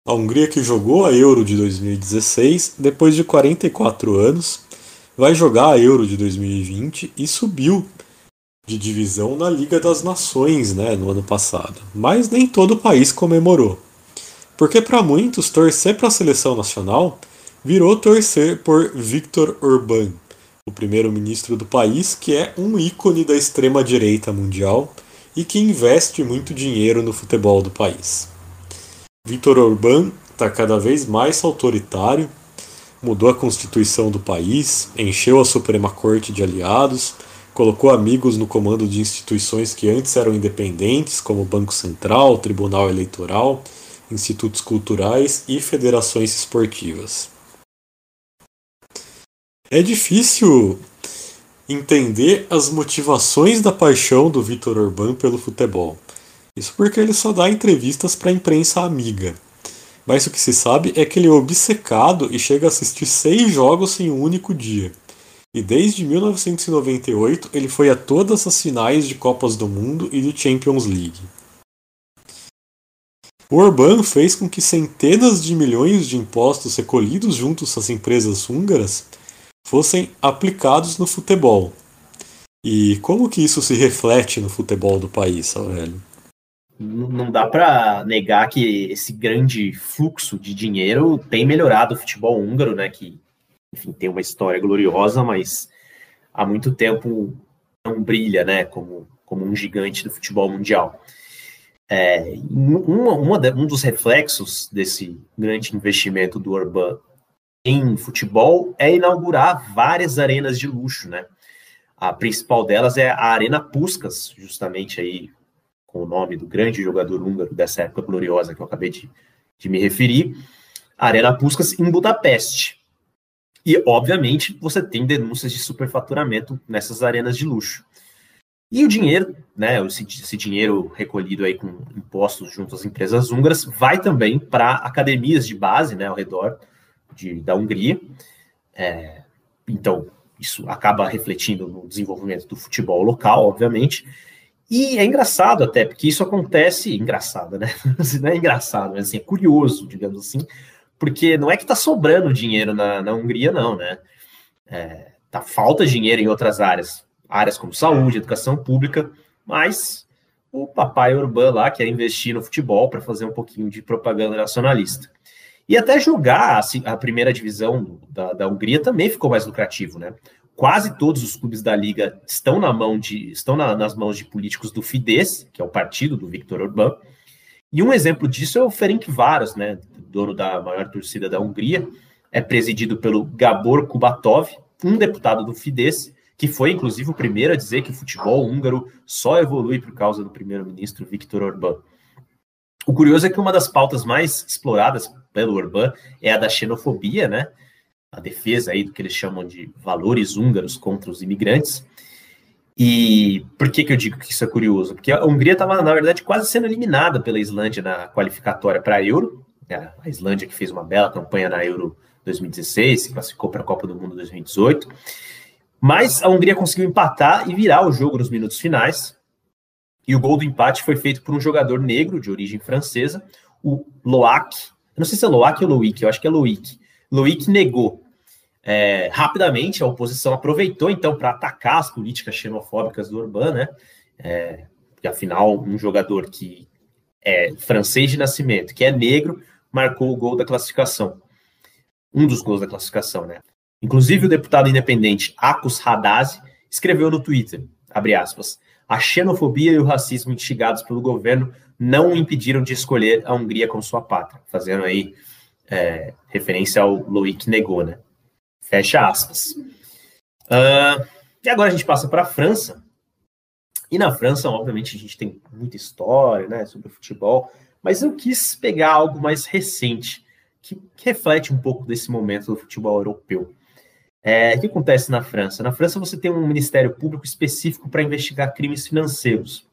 A Hungria que jogou a Euro de 2016, depois de 44 anos, vai jogar a Euro de 2020 e subiu de divisão na Liga das Nações, né, no ano passado. Mas nem todo o país comemorou. Porque para muitos torcer para a seleção nacional virou torcer por Viktor Orbán, o primeiro-ministro do país, que é um ícone da extrema-direita mundial e que investe muito dinheiro no futebol do país. Viktor Orbán está cada vez mais autoritário, mudou a constituição do país, encheu a Suprema Corte de aliados, colocou amigos no comando de instituições que antes eram independentes, como o Banco Central, Tribunal Eleitoral, institutos culturais e federações esportivas. É difícil entender as motivações da paixão do Vitor Orbán pelo futebol. Isso porque ele só dá entrevistas para a imprensa amiga. Mas o que se sabe é que ele é obcecado e chega a assistir seis jogos em um único dia. E desde 1998 ele foi a todas as finais de Copas do Mundo e de Champions League. O Orbán fez com que centenas de milhões de impostos recolhidos junto às empresas húngaras fossem aplicados no futebol. E como que isso se reflete no futebol do país, Aurélio? Não dá para negar que esse grande fluxo de dinheiro tem melhorado o futebol húngaro, né? Que, enfim, tem uma história gloriosa, mas há muito tempo não brilha, né? Como, como um gigante do futebol mundial. É, uma, uma de, um dos reflexos desse grande investimento do Urban em futebol é inaugurar várias arenas de luxo, né? A principal delas é a Arena Puskas, justamente aí com o nome do grande jogador húngaro dessa época gloriosa que eu acabei de, de me referir, Arena Puskas em Budapeste. E, obviamente, você tem denúncias de superfaturamento nessas arenas de luxo. E o dinheiro, né, esse, esse, dinheiro recolhido aí com impostos junto às empresas húngaras, vai também para academias de base, né, ao redor de, da Hungria. É, então, isso acaba refletindo no desenvolvimento do futebol local, obviamente. E é engraçado até, porque isso acontece, engraçado, né? Não é engraçado, mas assim, é curioso, digamos assim, porque não é que está sobrando dinheiro na, na Hungria, não, né? É, tá falta dinheiro em outras áreas, áreas como saúde, educação pública, mas o papai Urbano lá quer investir no futebol para fazer um pouquinho de propaganda nacionalista. E até jogar a, a primeira divisão da, da, Hungria também ficou mais lucrativo, né? Quase todos os clubes da liga estão na mão de estão na, nas mãos de políticos do Fidesz, que é o partido do Viktor Orbán, E um exemplo disso é o Ferenc Varas, né, dono da maior torcida da Hungria, é presidido pelo Gabor Kubatov, um deputado do Fidesz, que foi inclusive o primeiro a dizer que o futebol húngaro só evolui por causa do primeiro-ministro Viktor Orbán. O curioso é que uma das pautas mais exploradas pelo Orbán é a da xenofobia, né? A defesa aí do que eles chamam de valores húngaros contra os imigrantes. E por que, que eu digo que isso é curioso? Porque a Hungria estava, na verdade, quase sendo eliminada pela Islândia na qualificatória para a Euro. É, a Islândia que fez uma bela campanha na Euro 2016, se classificou para a Copa do Mundo 2018. Mas a Hungria conseguiu empatar e virar o jogo nos minutos finais. E o gol do empate foi feito por um jogador negro de origem francesa, o Loac. Não sei se é Loac ou Loic, eu acho que é Loic. Loic negou. É, rapidamente, a oposição aproveitou então para atacar as políticas xenofóbicas do Orbán, né? É, porque afinal, um jogador que é francês de nascimento, que é negro, marcou o gol da classificação. Um dos gols da classificação, né? Inclusive, o deputado independente Akos Haddad escreveu no Twitter, abre aspas, a xenofobia e o racismo instigados pelo governo não o impediram de escolher a Hungria como sua pátria, fazendo aí é, referência ao Loic Negou, né? Fecha aspas. Uh, e agora a gente passa para a França. E na França, obviamente, a gente tem muita história né, sobre o futebol, mas eu quis pegar algo mais recente, que, reflete um pouco desse momento do futebol europeu. É, o que acontece na França? Na França você tem um ministério público específico para investigar crimes financeiros.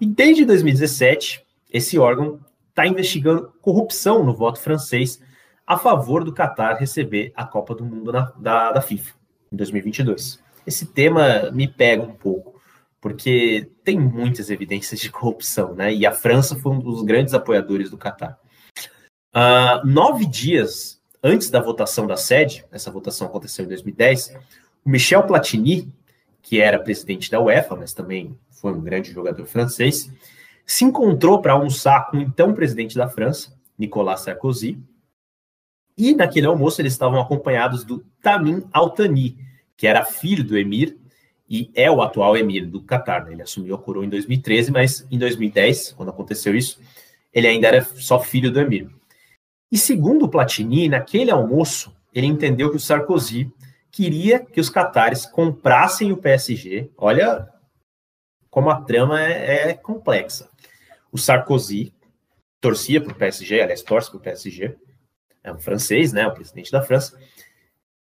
E desde 2017, esse órgão está investigando corrupção no voto francês a favor do Qatar receber a Copa do Mundo na, da, da FIFA em 2022. Esse tema me pega um pouco, porque tem muitas evidências de corrupção, né? E a França foi um dos grandes apoiadores do Qatar. Uh, nove dias antes da votação da sede, essa votação aconteceu em 2010, o Michel Platini, que era presidente da UEFA, mas também foi um grande jogador francês, se encontrou para almoçar com o então presidente da França, Nicolas Sarkozy, e naquele almoço eles estavam acompanhados do Tamim Altani, que era filho do emir e é o atual emir do Catar. Né? Ele assumiu a coroa em 2013, mas em 2010, quando aconteceu isso, ele ainda era só filho do emir. E segundo Platini, naquele almoço, ele entendeu que o Sarkozy queria que os catares comprassem o PSG. Olha como a trama é, é complexa. O Sarkozy torcia para o PSG, aliás, torce para o PSG, é um francês, né, o presidente da França,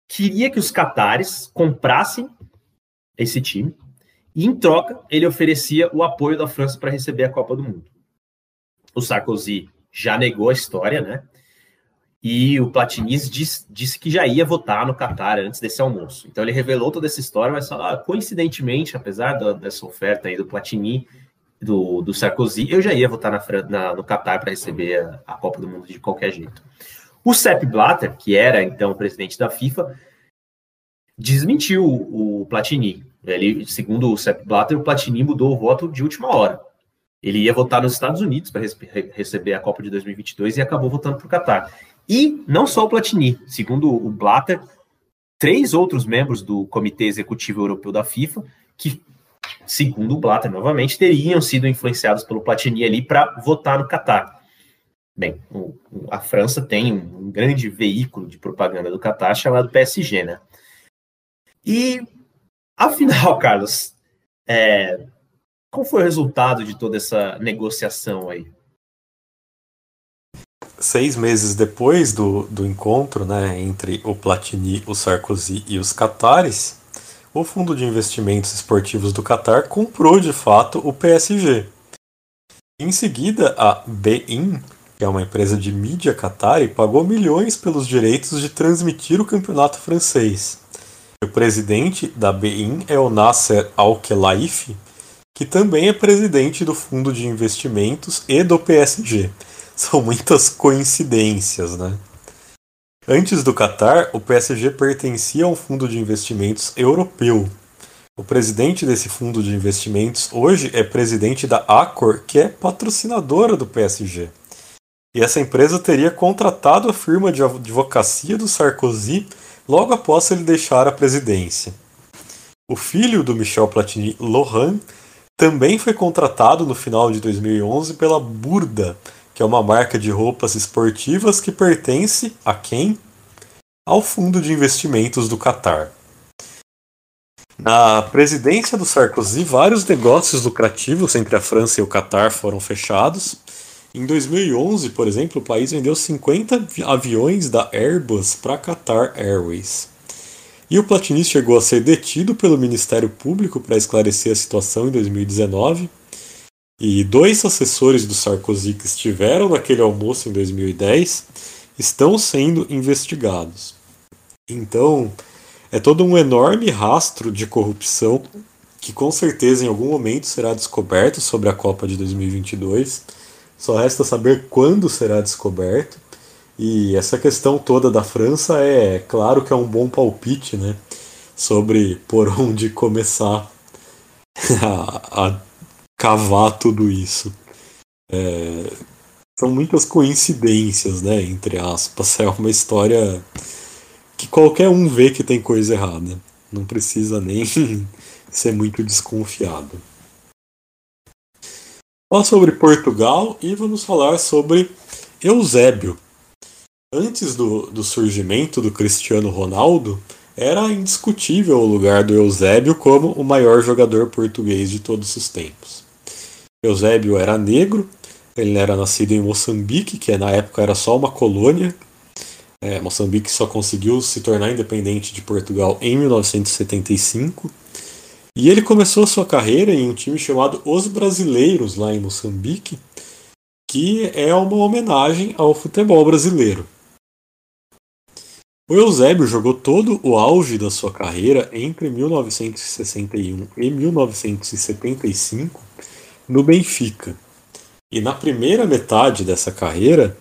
queria que os catares comprassem esse time e, em troca, ele oferecia o apoio da França para receber a Copa do Mundo. O Sarkozy já negou a história, né? E o Platini disse, disse, que já ia votar no Qatar antes desse almoço. Então ele revelou toda essa história, mas ah, coincidentemente, apesar da, dessa oferta aí do Platini, do, do Sarkozy, eu já ia votar na, na, no Qatar para receber a, a, Copa do Mundo de qualquer jeito. O Sepp Blatter, que era então presidente da FIFA, desmentiu o, Platini. Ele, segundo o Sepp Blatter, o Platini mudou o voto de última hora. Ele ia votar nos Estados Unidos para receber a Copa de 2022 e acabou votando para o Qatar. E não só o Platini, segundo o Blatter, três outros membros do Comitê Executivo Europeu da FIFA, que, segundo o Blatter, novamente, teriam sido influenciados pelo Platini ali para votar no Catar. Bem, o, a França tem um, grande veículo de propaganda do Catar chamado PSG, né? E, afinal, Carlos, é, qual foi o resultado de toda essa negociação aí? seis meses depois do, do encontro né, entre o Platini, o Sarkozy e os Qatares, o Fundo de Investimentos Esportivos do Qatar comprou de fato o PSG. Em seguida, a BEIN, que é uma empresa de mídia qatari, pagou milhões pelos direitos de transmitir o campeonato francês. O presidente da BEIN é o Nasser Al-Khelaifi, que também é presidente do Fundo de Investimentos e do PSG. São muitas coincidências, né? Antes do Qatar, o PSG pertencia a um fundo de investimentos europeu. O presidente desse fundo de investimentos hoje é presidente da Accor, que é patrocinadora do PSG. E essa empresa teria contratado a firma de advocacia do Sarkozy logo após ele deixar a presidência. O filho do Michel Platini, Laurent, também foi contratado no final de 2011 pela Burda, que é uma marca de roupas esportivas que pertence a quem? Ao fundo de investimentos do Catar. Na presidência do Sarkozy, vários negócios lucrativos entre a França e o Catar foram fechados. Em 2011, por exemplo, o país vendeu 50 aviões da Airbus para Qatar Airways. E o Platini chegou a ser detido pelo Ministério Público para esclarecer a situação em 2019. E dois assessores do Sarkozy que estiveram naquele almoço em 2010 estão sendo investigados. Então, é todo um enorme rastro de corrupção que com certeza em algum momento será descoberto sobre a Copa de 2022. Só resta saber quando será descoberto. E essa questão toda da França é claro que é um bom palpite, né? Sobre por onde começar a, a cavar tudo isso. É, são muitas coincidências, né? Entre aspas. É uma história que qualquer um vê que tem coisa errada. Não precisa nem ser muito desconfiado. Falar sobre Portugal e vamos falar sobre Eusébio. Antes do, do surgimento do Cristiano Ronaldo, era indiscutível o lugar do Eusébio como o maior jogador português de todos os tempos. Eusébio era negro, ele era nascido em Moçambique, que na época era só uma colônia é, Moçambique só conseguiu se tornar independente de Portugal em 1975. E ele começou sua carreira em um time chamado Os Brasileiros, lá em Moçambique, que é uma homenagem ao futebol brasileiro. O Eusébio jogou todo o auge da sua carreira entre 1961 e 1975 no Benfica. E na primeira metade dessa carreira,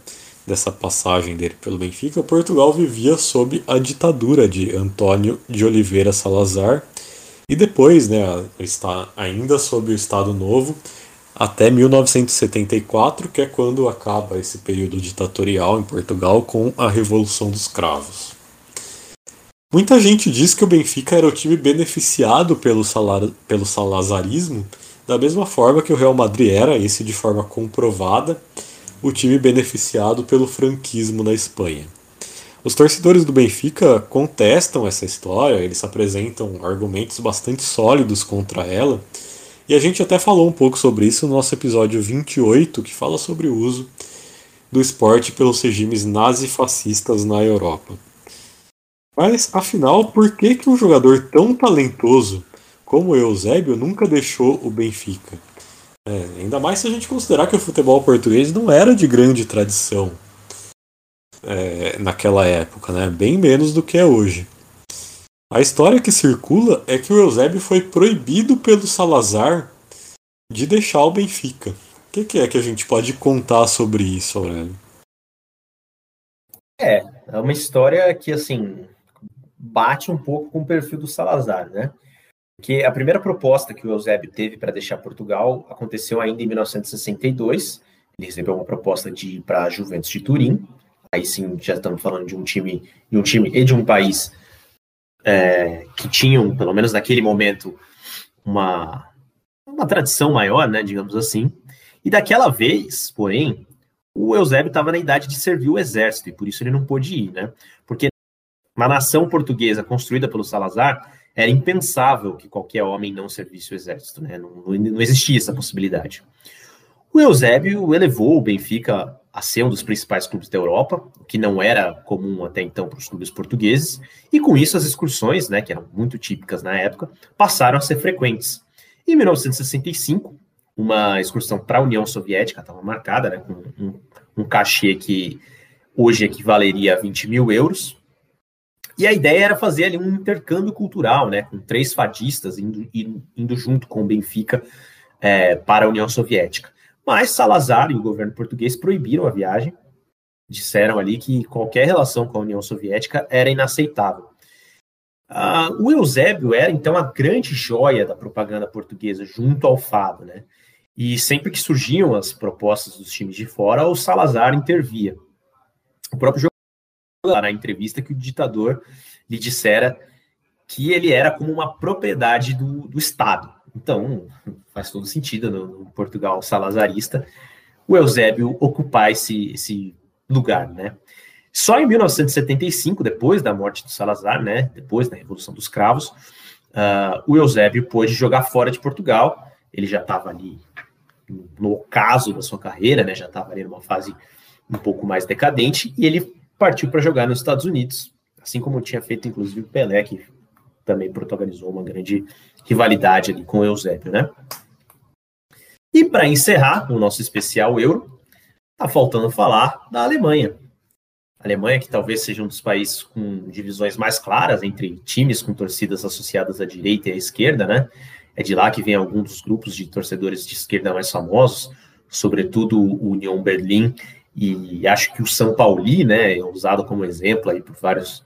dessa passagem dele pelo Benfica, Portugal vivia sob a ditadura de Antônio de Oliveira Salazar e depois, né, está ainda sob o Estado Novo até 1974, que é quando acaba esse período ditatorial em Portugal com a Revolução dos Cravos. Muita gente diz que o Benfica era o time beneficiado pelo, salar, pelo salazarismo, da mesma forma que o Real Madrid era, esse de forma comprovada, o time beneficiado pelo franquismo na Espanha. Os torcedores do Benfica contestam essa história, eles apresentam argumentos bastante sólidos contra ela, e a gente até falou um pouco sobre isso no nosso episódio 28, que fala sobre o uso do esporte pelos regimes nazifascistas na Europa. Mas, afinal, por que, que um jogador tão talentoso como Eusébio nunca deixou o Benfica? É, ainda mais se a gente considerar que o futebol português não era de grande tradição é, naquela época, né? bem menos do que é hoje. A história que circula é que o Eusébio foi proibido pelo Salazar de deixar o Benfica. O que, que é que a gente pode contar sobre isso, Aurélio? É, é uma história que, assim, bate um pouco com o perfil do Salazar, né? que a primeira proposta que o Eusébio teve para deixar Portugal aconteceu ainda em 1962. Ele recebeu uma proposta de ir para a Juventus de Turim. Aí sim, já estamos falando de um time, de um time e de um país é, que tinham, pelo menos naquele momento, uma, uma tradição maior, né, digamos assim. E daquela vez, porém, o Eusébio estava na idade de servir o exército e por isso ele não pôde ir, né? Porque uma nação portuguesa construída pelo Salazar era impensável que qualquer homem não servisse o exército, né? não, não existia essa possibilidade. O Eusébio elevou o Benfica a ser um dos principais clubes da Europa, o que não era comum até então para os clubes portugueses, e com isso as excursões, né, que eram muito típicas na época, passaram a ser frequentes. Em 1965, uma excursão para a União Soviética estava marcada, né, com um, um cachê que hoje equivaleria a 20 mil euros, e a ideia era fazer ali um intercâmbio cultural, né, com três fadistas indo, indo junto com o Benfica é, para a União Soviética. Mas Salazar e o governo português proibiram a viagem, disseram ali que qualquer relação com a União Soviética era inaceitável. Ah, o Eusébio era então a grande joia da propaganda portuguesa junto ao fado, né? E sempre que surgiam as propostas dos times de fora, o Salazar intervia. O próprio na entrevista que o ditador lhe dissera que ele era como uma propriedade do, do Estado. Então, faz todo sentido no, no Portugal salazarista o Eusébio ocupar esse, esse lugar, né? Só em 1975, depois da morte do Salazar, né, depois da Revolução dos Cravos, uh, o Eusébio pôde jogar fora de Portugal. Ele já estava ali no ocaso da sua carreira, né, já estava ali numa fase um pouco mais decadente, e ele partiu para jogar nos Estados Unidos, assim como tinha feito inclusive o Pelé, que também protagonizou uma grande rivalidade ali com o Eusébio, né? E para encerrar o nosso especial Euro, tá faltando falar da Alemanha. A Alemanha, que talvez seja um dos países com divisões mais claras entre times com torcidas associadas à direita e à esquerda, né? É de lá que vem alguns dos grupos de torcedores de esquerda mais famosos, sobretudo o União Berlim e acho que o São Pauli, né, é usado como exemplo aí por vários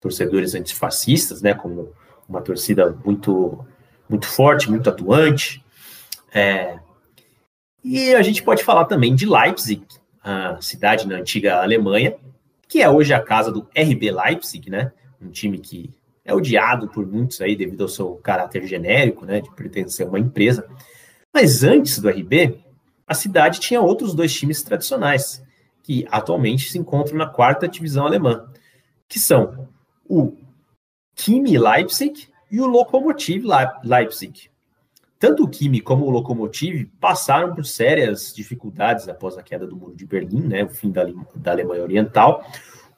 torcedores antifascistas, né, como uma torcida muito muito forte, muito atuante. É, e a gente pode falar também de Leipzig, a cidade na antiga Alemanha, que é hoje a casa do RB Leipzig, né? Um time que é odiado por muitos aí devido ao seu caráter genérico, né? De pertencer a uma empresa. Mas antes do RB, a cidade tinha outros dois times tradicionais, que atualmente se encontram na quarta divisão alemã, que são o Kimi Leipzig e o Lokomotiv Leipzig. Tanto o Kimi como o Lokomotiv passaram por sérias dificuldades após a queda do Muro de Berlim, né, o fim da, da Alemanha Oriental.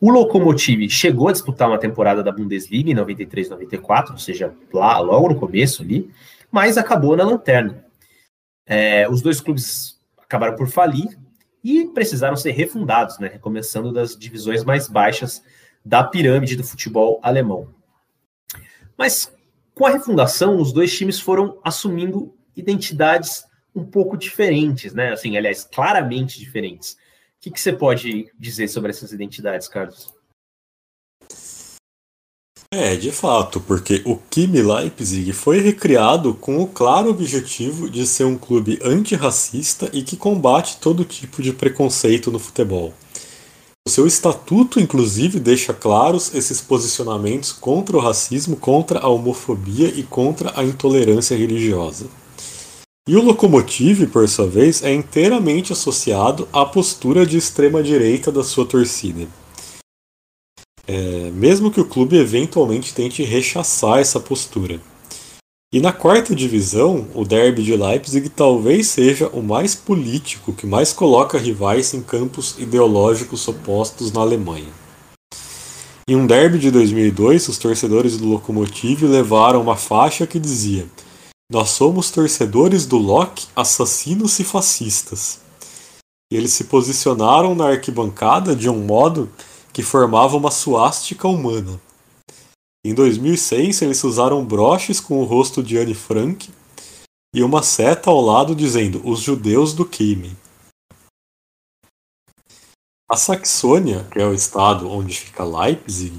O Lokomotiv chegou a disputar uma temporada da Bundesliga em 93-94, ou seja, lá logo no começo ali, mas acabou na lanterna. É, os dois clubes acabaram por falir e precisaram ser refundados, né, recomeçando das divisões mais baixas da pirâmide do futebol alemão. Mas com a refundação, os dois times foram assumindo identidades um pouco diferentes, né? Assim, aliás, claramente diferentes. O que, que você pode dizer sobre essas identidades, Carlos? É, de fato, porque o Kimi Leipzig foi recriado com o claro objetivo de ser um clube antirracista e que combate todo tipo de preconceito no futebol. Seu estatuto, inclusive, deixa claros esses posicionamentos contra o racismo, contra a homofobia e contra a intolerância religiosa. E o Lokomotiv, por sua vez, é inteiramente associado à postura de extrema-direita da sua torcida. É, mesmo que o clube eventualmente tente rechaçar essa postura. E na quarta divisão, o derby de Leipzig talvez seja o mais político, que mais coloca rivais em campos ideológicos opostos na Alemanha. Em um derby de 2002, os torcedores do Lokomotiv levaram uma faixa que dizia: Nós somos torcedores do Lok, assassinos e fascistas. E eles se posicionaram na arquibancada de um modo que formava uma suástica humana. Em 2006, eles usaram broches com o rosto de Anne Frank e uma seta ao lado dizendo Os Judeus do Kimi. A Saxônia, que é o estado onde fica Leipzig,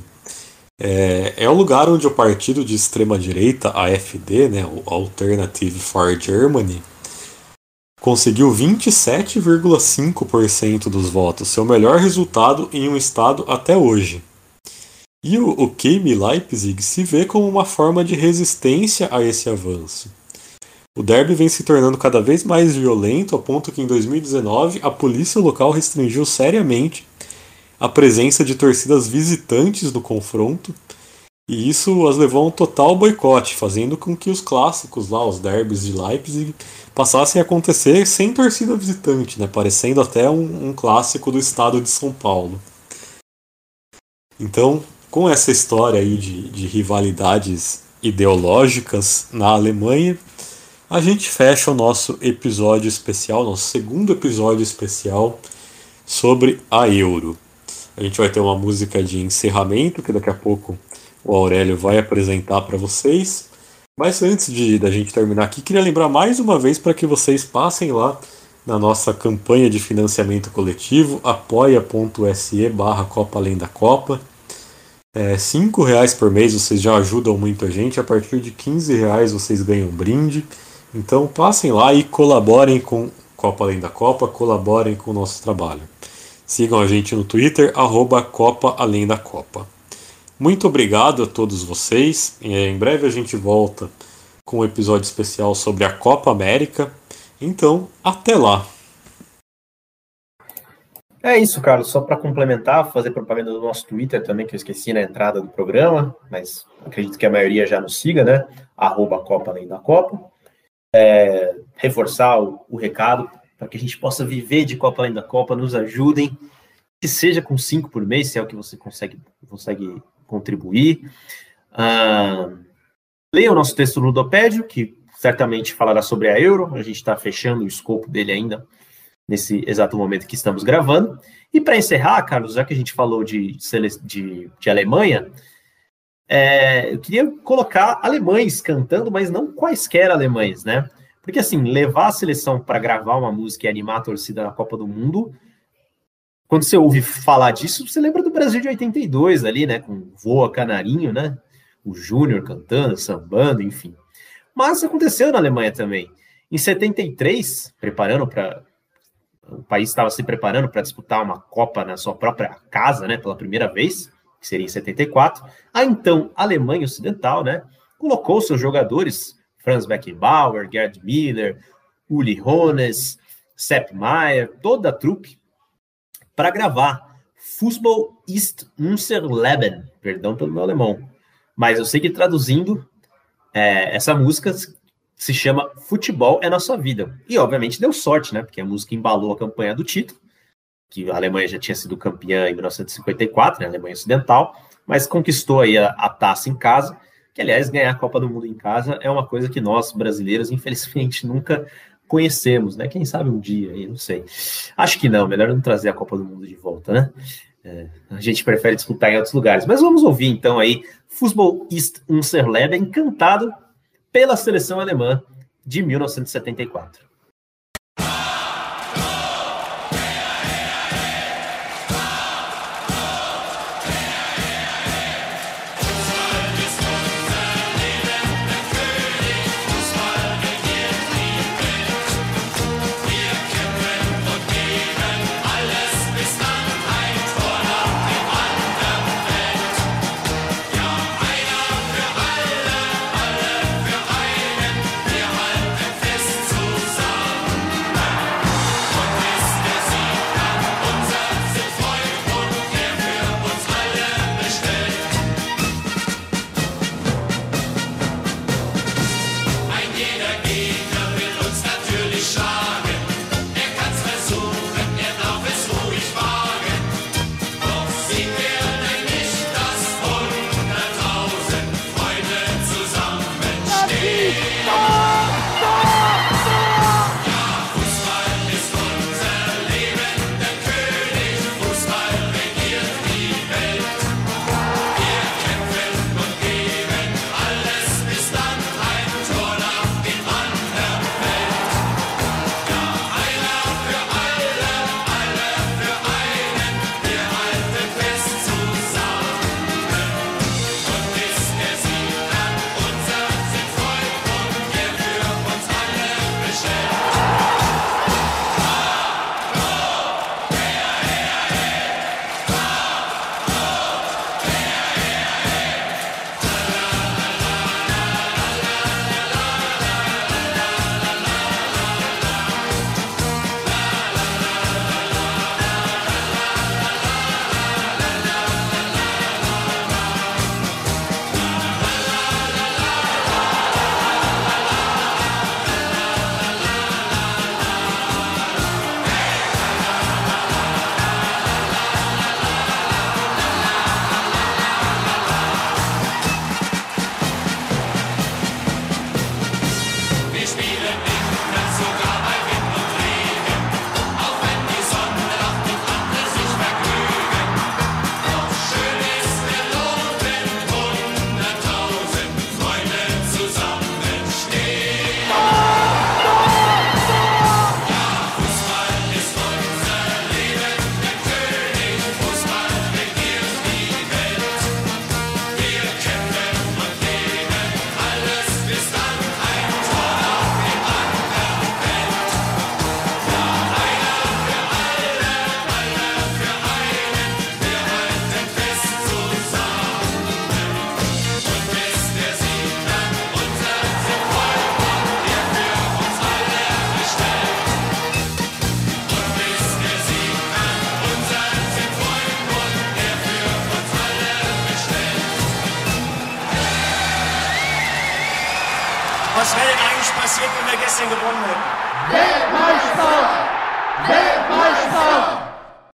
é, é o lugar onde o partido de extrema-direita, AfD, né, o Alternative for Germany, conseguiu 27,5% dos votos, seu melhor resultado em um estado até hoje. E o, o Kimi Leipzig se vê como uma forma de resistência a esse avanço. O derby vem se tornando cada vez mais violento, a ponto que em 2019 a polícia local restringiu seriamente a presença de torcidas visitantes no confronto, e isso as levou a um total boicote, fazendo com que os clássicos lá, os derbys de Leipzig, passassem a acontecer sem torcida visitante, né, parecendo até um, um clássico do estado de São Paulo. Então, com essa história aí de, de rivalidades ideológicas na Alemanha, a gente fecha o nosso episódio especial, nosso segundo episódio especial sobre a Euro. A gente vai ter uma música de encerramento que daqui a pouco o Aurélio vai apresentar para vocês. Mas antes de da gente terminar aqui, queria lembrar mais uma vez para que vocês passem lá na nossa campanha de financiamento coletivo, apoia.se barra Copa Além da Copa. É, cinco reais por mês vocês já ajudam muito a gente. A partir de 15 reais vocês ganham um brinde. Então passem lá e colaborem com Copa Além da Copa, colaborem com o nosso trabalho. Sigam a gente no Twitter, arroba Copa Além da Copa. Muito obrigado a todos vocês. É, em breve a gente volta com um episódio especial sobre a Copa América. Então, até lá! É isso, Carlos. Só para complementar, fazer propaganda do nosso Twitter também, que eu esqueci na entrada do programa, mas acredito que a maioria já nos siga, né? Arroba Copa Além da Copa. É, reforçar o, o recado para que a gente possa viver de Copa Além da Copa, nos ajudem, que seja com cinco por mês, se é o que você consegue, consegue contribuir. Ah, leia o nosso texto no Ludopédio, que certamente falará sobre a Euro, a gente está fechando o escopo dele ainda nesse exato momento que estamos gravando. E para encerrar, Carlos, já que a gente falou de, de, de Alemanha, é, eu queria colocar alemães cantando, mas não quaisquer alemães, né? Porque assim, levar a seleção para gravar uma música e animar a torcida na Copa do Mundo, quando você ouve falar disso, você lembra do Brasil de 82 ali, né? Com Voa Canarinho, né? O Júnior cantando, sambando, enfim. Mas aconteceu na Alemanha também. Em 73, preparando para o país estava se preparando para disputar uma Copa na sua própria casa, né, pela primeira vez, que seria em 74. A então Alemanha Ocidental, né, colocou seus jogadores, Franz Beckenbauer, Gerd Miller, Uli Hones, Sepp Maier, toda a trupe, para gravar Fußball ist unser Leben, perdão pelo meu alemão, mas eu sei que traduzindo é, essa música se chama Futebol é Nossa Vida. E, obviamente, deu sorte, né? Porque a música embalou a campanha do título, que a Alemanha já tinha sido campeã em 1954, né? Alemanha Ocidental, mas conquistou aí a, a taça em casa, que, aliás, ganhar a Copa do Mundo em casa é uma coisa que nós, brasileiros, infelizmente, nunca conhecemos, né? Quem sabe um dia aí, não sei. Acho que não, melhor não trazer a Copa do Mundo de volta, né? É, a gente prefere disputar em outros lugares. Mas vamos ouvir então aí Fußball ist unser Leben, cantado pela seleção alemã de 1974.